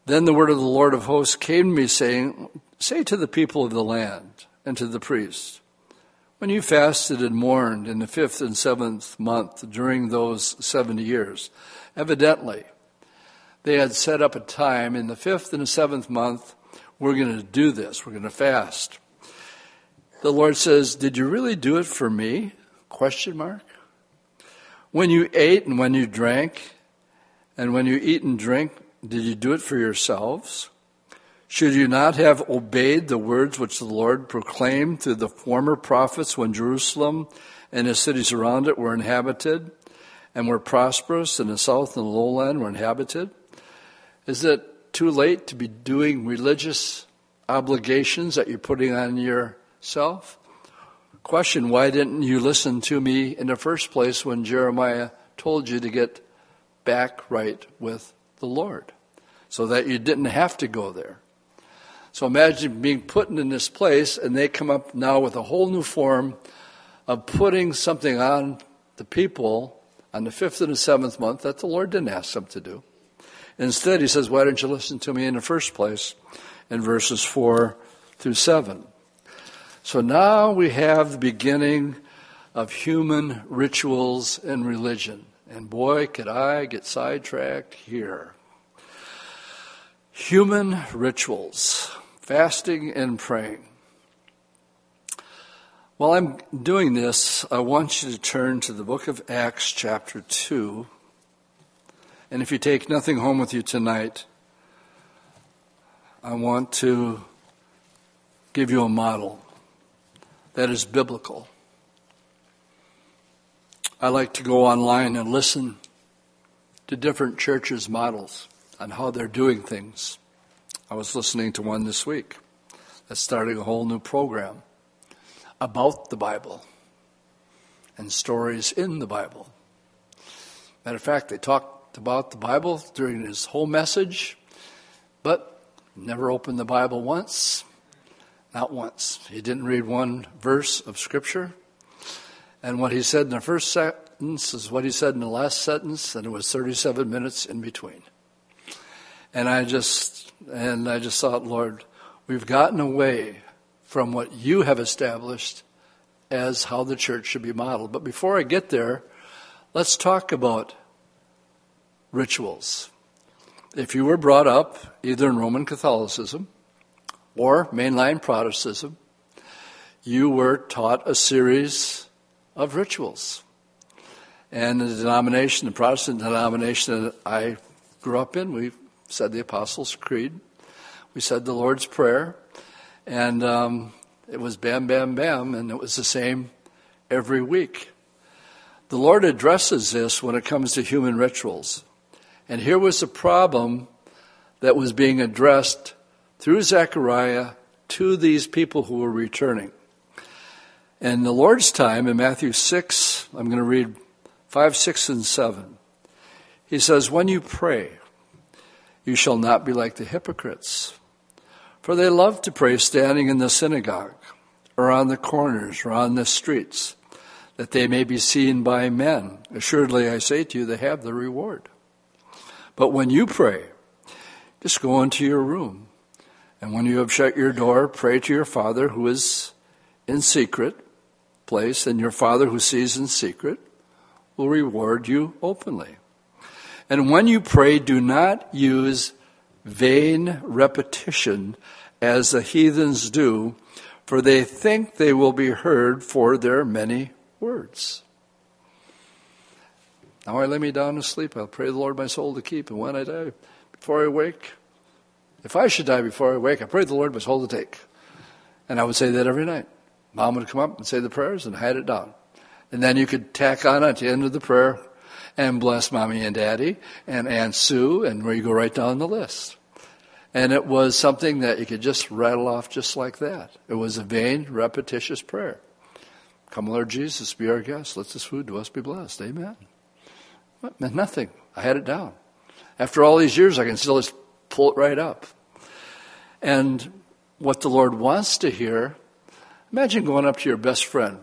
Then the word of the Lord of hosts came to me, saying, Say to the people of the land and to the priests, when you fasted and mourned in the fifth and seventh month during those seventy years, evidently they had set up a time in the fifth and the seventh month, we're going to do this, we're going to fast. The Lord says, Did you really do it for me? Question mark. When you ate and when you drank, and when you eat and drink, did you do it for yourselves? Should you not have obeyed the words which the Lord proclaimed through the former prophets when Jerusalem and the cities around it were inhabited and were prosperous, and the south and the lowland were inhabited? Is it too late to be doing religious obligations that you're putting on yourself? Question Why didn't you listen to me in the first place when Jeremiah told you to get back right with the Lord so that you didn't have to go there. So imagine being put in this place and they come up now with a whole new form of putting something on the people on the fifth and the seventh month that the Lord didn't ask them to do. Instead, he says, Why didn't you listen to me in the first place? In verses 4 through 7. So now we have the beginning of human rituals and religion. And boy, could I get sidetracked here. Human rituals, fasting and praying. While I'm doing this, I want you to turn to the book of Acts, chapter 2. And if you take nothing home with you tonight, I want to give you a model that is biblical. I like to go online and listen to different churches' models on how they're doing things. I was listening to one this week that's starting a whole new program about the Bible and stories in the Bible. Matter of fact, they talked about the Bible during his whole message, but never opened the Bible once. Not once. He didn't read one verse of Scripture. And what he said in the first sentence is what he said in the last sentence, and it was 37 minutes in between. And I just, and I just thought, Lord, we've gotten away from what you have established as how the church should be modeled. But before I get there, let's talk about rituals. If you were brought up either in Roman Catholicism or mainline Protestantism, you were taught a series of rituals. And the denomination, the Protestant denomination that I grew up in, we said the Apostles' Creed, we said the Lord's Prayer, and um, it was bam, bam, bam, and it was the same every week. The Lord addresses this when it comes to human rituals. And here was the problem that was being addressed through Zechariah to these people who were returning. And the Lord's time in Matthew 6, I'm going to read 5, 6, and 7. He says, When you pray, you shall not be like the hypocrites for they love to pray standing in the synagogue, or on the corners, or on the streets, that they may be seen by men. Assuredly, I say to you, they have the reward. But when you pray, just go into your room, and when you have shut your door, pray to your Father who is in secret place, and your Father who sees in secret will reward you openly. And when you pray, do not use vain repetition as the heathens do, for they think they will be heard for their many words. Now I lay me down to sleep. I'll pray the Lord my soul to keep. And when I die, before I wake, if I should die before I wake, I pray the Lord my soul to take. And I would say that every night. Mom would come up and say the prayers and hide it down. And then you could tack on at the end of the prayer and bless mommy and daddy and Aunt Sue and where you go right down the list. And it was something that you could just rattle off just like that. It was a vain, repetitious prayer. Come, Lord Jesus, be our guest. Let this food to us be blessed. Amen. It meant nothing. I had it down. After all these years, I can still just pull it right up. And what the Lord wants to hear, imagine going up to your best friend.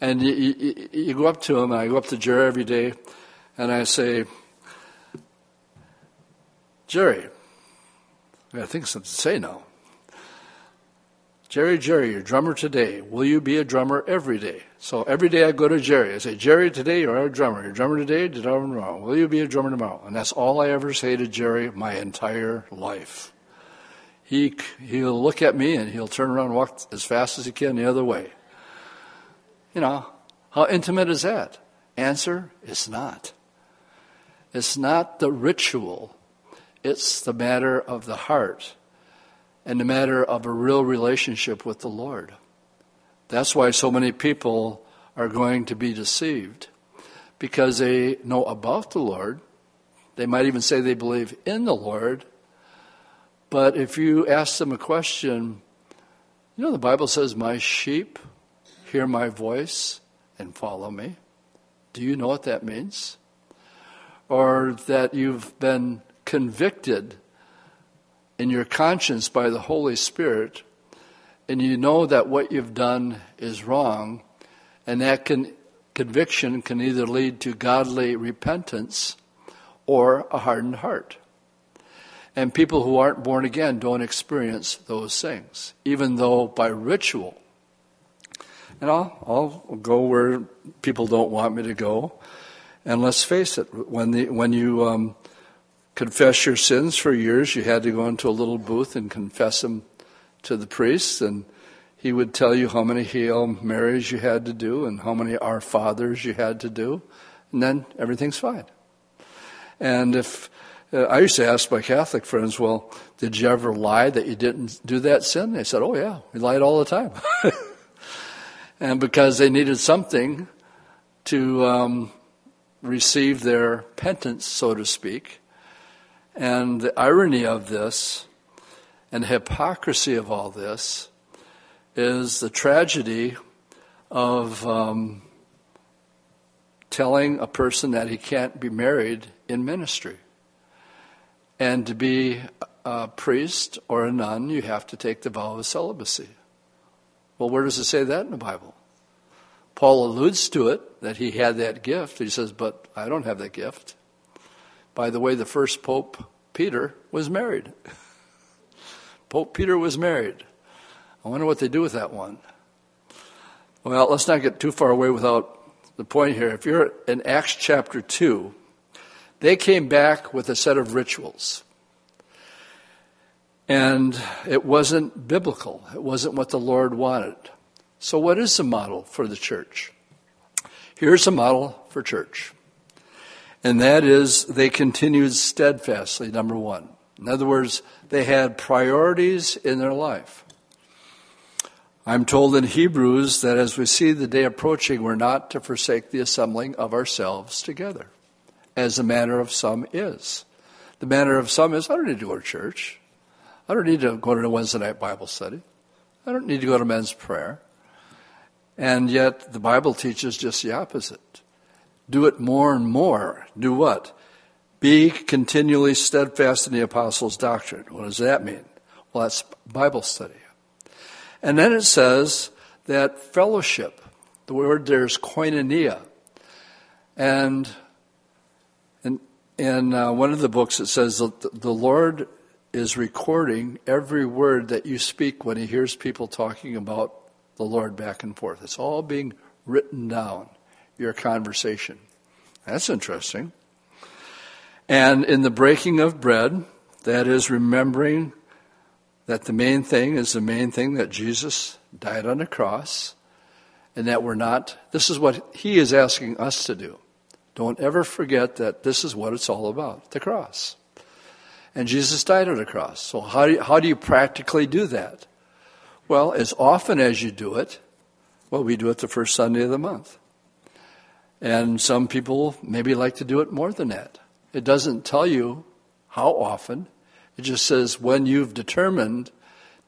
And you, you, you go up to him, I go up to Jerry every day, and I say, Jerry, I think something to say now. Jerry, Jerry, your drummer today. Will you be a drummer every day? So every day I go to Jerry. I say, Jerry, today you're a drummer. You're a drummer today, tomorrow. Will you be a drummer tomorrow? And that's all I ever say to Jerry my entire life. He, he'll look at me and he'll turn around and walk as fast as he can the other way. You know, how intimate is that? Answer, it's not. It's not the ritual it's the matter of the heart and the matter of a real relationship with the Lord. That's why so many people are going to be deceived because they know about the Lord. They might even say they believe in the Lord. But if you ask them a question, you know, the Bible says, My sheep hear my voice and follow me. Do you know what that means? Or that you've been convicted in your conscience by the Holy Spirit, and you know that what you've done is wrong, and that can, conviction can either lead to godly repentance or a hardened heart. And people who aren't born again don't experience those things, even though by ritual. And I'll, I'll go where people don't want me to go. And let's face it, when, the, when you um, confess your sins for years. You had to go into a little booth and confess them to the priest, and he would tell you how many Hail Marys you had to do and how many Our Fathers you had to do, and then everything's fine. And if uh, I used to ask my Catholic friends, well, did you ever lie that you didn't do that sin? They said, oh, yeah, we lied all the time. and because they needed something to um, receive their penance, so to speak. And the irony of this and hypocrisy of all this is the tragedy of um, telling a person that he can't be married in ministry. And to be a priest or a nun, you have to take the vow of celibacy. Well, where does it say that in the Bible? Paul alludes to it, that he had that gift. He says, but I don't have that gift. By the way, the first Pope, Peter, was married. Pope Peter was married. I wonder what they do with that one. Well, let's not get too far away without the point here. If you're in Acts chapter 2, they came back with a set of rituals. And it wasn't biblical, it wasn't what the Lord wanted. So, what is the model for the church? Here's a model for church. And that is they continued steadfastly, number one. In other words, they had priorities in their life. I'm told in Hebrews that as we see the day approaching, we're not to forsake the assembling of ourselves together as the manner of some is. The manner of some is I don't need to go to church. I don't need to go to a Wednesday night Bible study. I don't need to go to men's prayer. And yet the Bible teaches just the opposite. Do it more and more. Do what? Be continually steadfast in the apostles' doctrine. What does that mean? Well, that's Bible study. And then it says that fellowship, the word there's koinonia. And in uh, one of the books, it says that the Lord is recording every word that you speak when He hears people talking about the Lord back and forth. It's all being written down, your conversation. That's interesting. And in the breaking of bread, that is remembering that the main thing is the main thing that Jesus died on the cross, and that we're not, this is what He is asking us to do. Don't ever forget that this is what it's all about the cross. And Jesus died on the cross. So, how do you, how do you practically do that? Well, as often as you do it, well, we do it the first Sunday of the month. And some people maybe like to do it more than that. It doesn't tell you how often, it just says when you've determined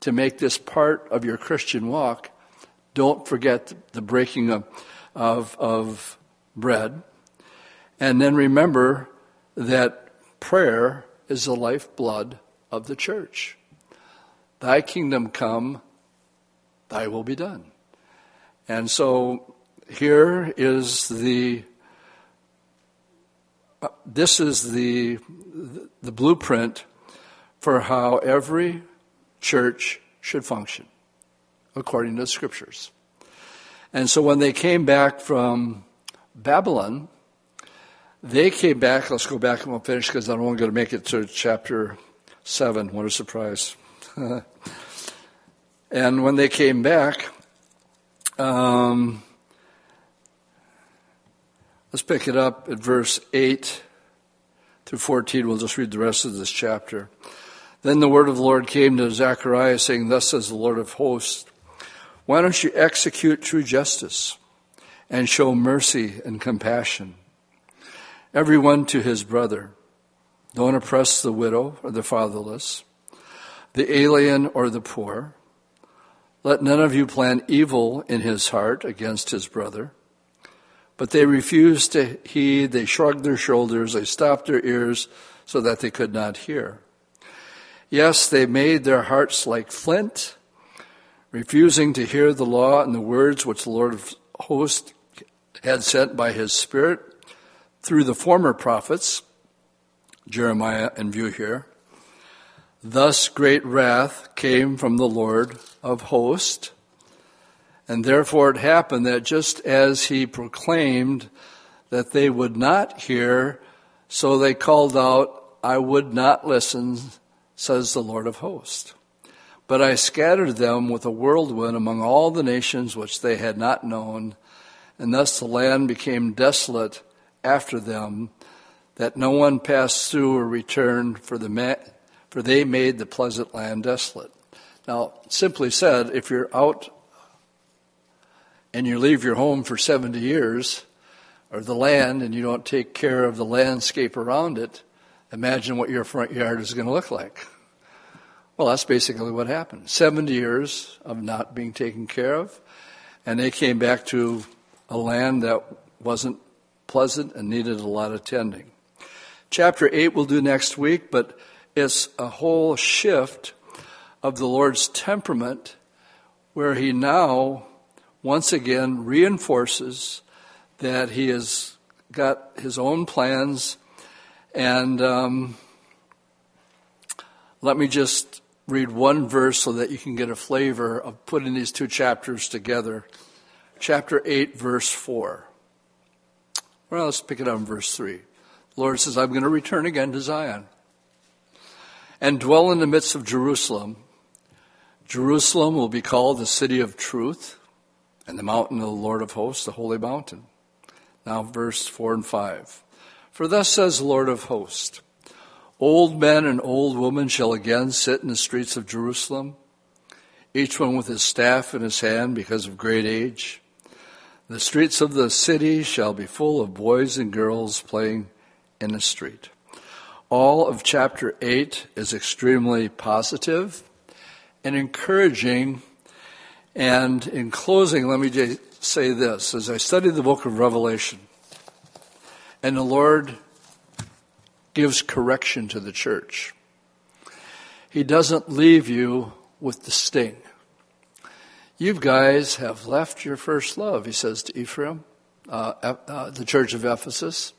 to make this part of your Christian walk, don't forget the breaking of, of, of bread and then remember that prayer is the lifeblood of the church. Thy kingdom come, thy will be done. And so here is the uh, this is the the blueprint for how every church should function according to the scriptures. And so when they came back from Babylon, they came back. Let's go back and we'll finish because I don't want to make it to chapter 7. What a surprise. and when they came back, um, let's pick it up at verse 8 through 14. We'll just read the rest of this chapter. Then the word of the Lord came to Zechariah, saying, Thus says the Lord of hosts, Why don't you execute true justice and show mercy and compassion? Everyone to his brother. Don't oppress the widow or the fatherless, the alien or the poor. Let none of you plan evil in his heart against his brother. But they refused to heed, they shrugged their shoulders, they stopped their ears so that they could not hear. Yes, they made their hearts like flint, refusing to hear the law and the words which the Lord of hosts had sent by his Spirit through the former prophets, Jeremiah in view here. Thus great wrath came from the Lord of hosts. And therefore it happened that just as he proclaimed that they would not hear, so they called out, I would not listen, says the Lord of hosts. But I scattered them with a whirlwind among all the nations which they had not known, and thus the land became desolate after them, that no one passed through or returned, for, the ma- for they made the pleasant land desolate. Now, simply said, if you're out and you leave your home for 70 years, or the land, and you don't take care of the landscape around it, imagine what your front yard is going to look like. Well, that's basically what happened. 70 years of not being taken care of, and they came back to a land that wasn't pleasant and needed a lot of tending. Chapter 8 we'll do next week, but it's a whole shift of the Lord's temperament where he now once again reinforces that he has got his own plans. And um, let me just read one verse so that you can get a flavor of putting these two chapters together. Chapter 8, verse 4. Well, let's pick it up in verse 3. The Lord says, I'm going to return again to Zion and dwell in the midst of Jerusalem. Jerusalem will be called the city of truth and the mountain of the Lord of hosts, the holy mountain. Now, verse 4 and 5. For thus says the Lord of hosts Old men and old women shall again sit in the streets of Jerusalem, each one with his staff in his hand because of great age. The streets of the city shall be full of boys and girls playing in the street. All of chapter 8 is extremely positive and encouraging. And in closing, let me say this. As I study the book of Revelation, and the Lord gives correction to the church, He doesn't leave you with the sting. You guys have left your first love, he says to Ephraim, uh, uh, the church of Ephesus.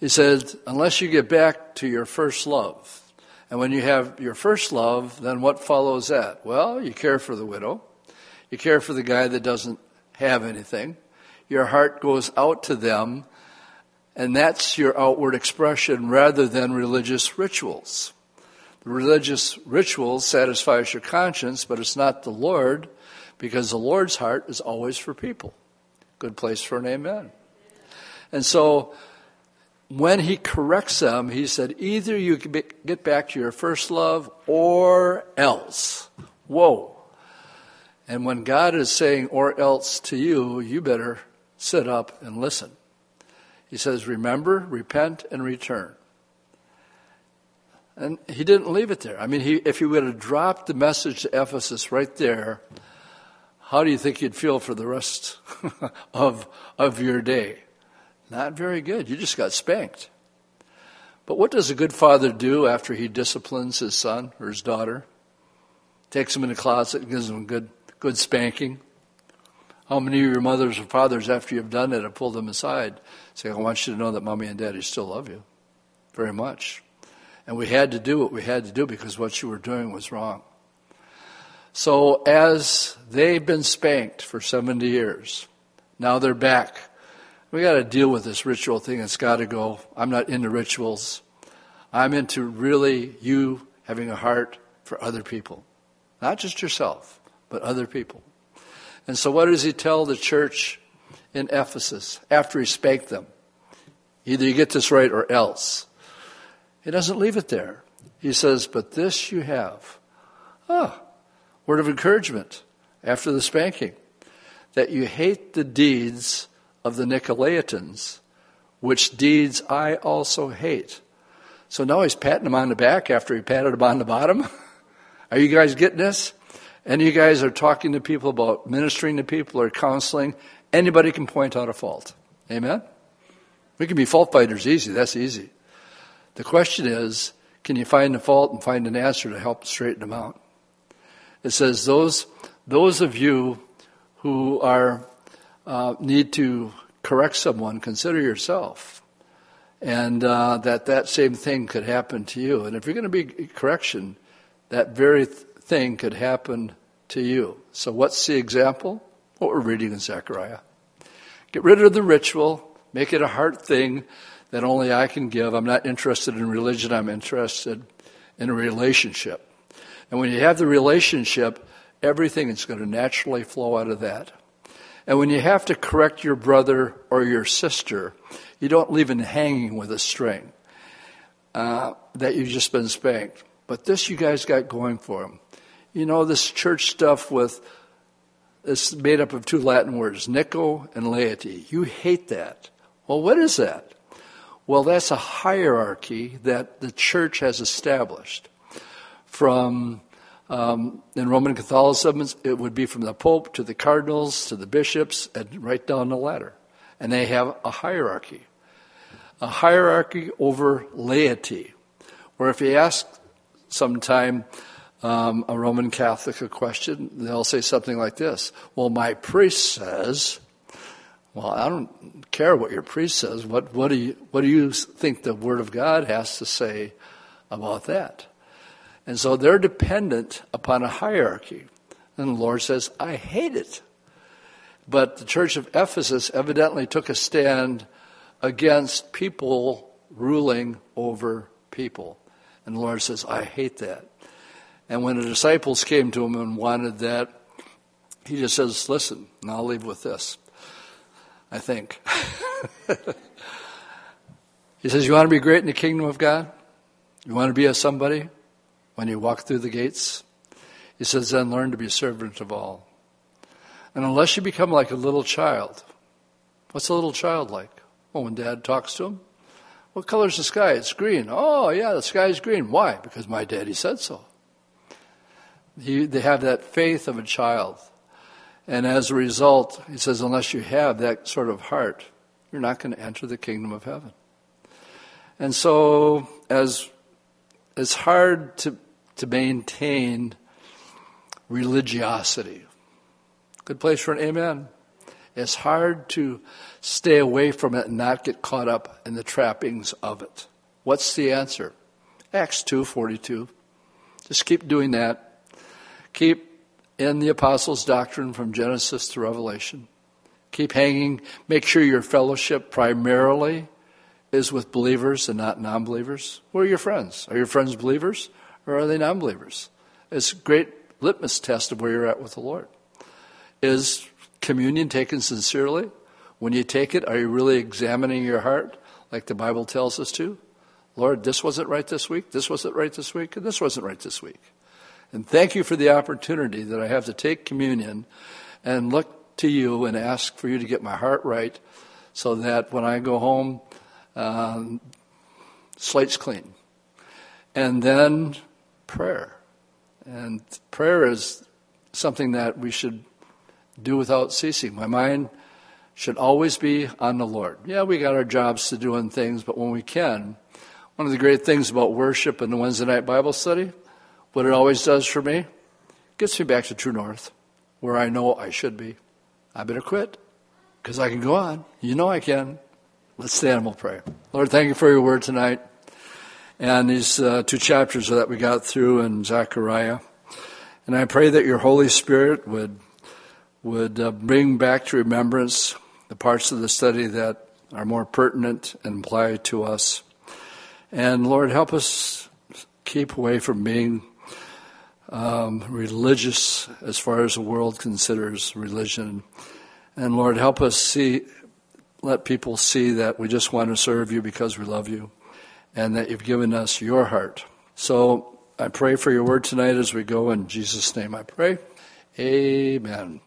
He said, unless you get back to your first love. And when you have your first love, then what follows that? Well, you care for the widow. You care for the guy that doesn't have anything. Your heart goes out to them, and that's your outward expression rather than religious rituals. The religious rituals satisfies your conscience, but it's not the Lord, because the Lord's heart is always for people. Good place for an amen. And so, when he corrects them, he said, either you get back to your first love or else. Whoa. And when God is saying, or else to you, you better sit up and listen. He says, remember, repent, and return. And he didn't leave it there. I mean, he, if he would have dropped the message to Ephesus right there, how do you think you'd feel for the rest of, of your day? Not very good. You just got spanked. But what does a good father do after he disciplines his son or his daughter? Takes him in the closet and gives them good good spanking. How many of your mothers or fathers, after you've done it, have pulled them aside, say, I want you to know that mommy and daddy still love you very much. And we had to do what we had to do because what you were doing was wrong. So as they've been spanked for 70 years, now they're back. We got to deal with this ritual thing. It's got to go. I'm not into rituals. I'm into really you having a heart for other people, not just yourself but other people. And so, what does he tell the church in Ephesus after he spanked them? Either you get this right or else. He doesn't leave it there. He says, But this you have. Ah, word of encouragement after the spanking that you hate the deeds of the Nicolaitans, which deeds I also hate. So now he's patting him on the back after he patted him on the bottom. Are you guys getting this? and you guys are talking to people about ministering to people or counseling, anybody can point out a fault. Amen? We can be fault finders easy. That's easy. The question is, can you find the fault and find an answer to help straighten them out? It says those those of you who are uh, need to correct someone, consider yourself, and uh, that that same thing could happen to you. And if you're going to be correction, that very th- thing could happen to you. So, what's the example? What we're reading in Zechariah. Get rid of the ritual, make it a heart thing that only I can give. I'm not interested in religion, I'm interested in a relationship. And when you have the relationship, everything is going to naturally flow out of that. And when you have to correct your brother or your sister, you don't leave them hanging with a string uh, that you've just been spanked. But this you guys got going for them. You know, this church stuff with it's made up of two Latin words, nico and laity. You hate that. Well, what is that? Well, that's a hierarchy that the church has established. From um, in Roman Catholicism, it would be from the Pope to the cardinals to the bishops and right down the ladder. And they have a hierarchy. A hierarchy over laity. Where if you ask sometime um, a Roman Catholic a question, they'll say something like this Well, my priest says, well, I don't care what your priest says. What, what, do you, what do you think the Word of God has to say about that? And so they're dependent upon a hierarchy. And the Lord says, I hate it. But the church of Ephesus evidently took a stand against people ruling over people. And the Lord says, I hate that. And when the disciples came to him and wanted that, he just says, Listen, and I'll leave with this. I think. he says, You want to be great in the kingdom of God? You want to be a somebody? When you walk through the gates? He says, then learn to be servant of all. And unless you become like a little child, what's a little child like? Well, when dad talks to him, what color is the sky? It's green. Oh, yeah, the sky is green. Why? Because my daddy said so. He, they have that faith of a child. And as a result, he says, unless you have that sort of heart, you're not going to enter the kingdom of heaven. And so, as it's hard to to maintain religiosity. Good place for an amen. It's hard to stay away from it and not get caught up in the trappings of it. What's the answer? Acts 2:42. Just keep doing that. Keep in the apostles' doctrine from Genesis to Revelation. Keep hanging. Make sure your fellowship primarily is with believers and not non believers. Who are your friends? Are your friends believers? Or are they non believers? It's a great litmus test of where you're at with the Lord. Is communion taken sincerely? When you take it, are you really examining your heart like the Bible tells us to? Lord, this wasn't right this week, this wasn't right this week, and this wasn't right this week. And thank you for the opportunity that I have to take communion and look to you and ask for you to get my heart right so that when I go home, um, slate's clean. And then prayer. And prayer is something that we should do without ceasing. My mind should always be on the Lord. Yeah, we got our jobs to do and things, but when we can, one of the great things about worship and the Wednesday night Bible study, what it always does for me, gets me back to True North, where I know I should be. I better quit, because I can go on. You know I can. Let's stand and we'll pray. Lord, thank you for your word tonight and these uh, two chapters that we got through in Zechariah. And I pray that your Holy Spirit would would uh, bring back to remembrance the parts of the study that are more pertinent and apply to us. And Lord, help us keep away from being um, religious as far as the world considers religion. And Lord, help us see, let people see that we just want to serve you because we love you and that you've given us your heart. So I pray for your word tonight as we go. In Jesus' name I pray. Amen.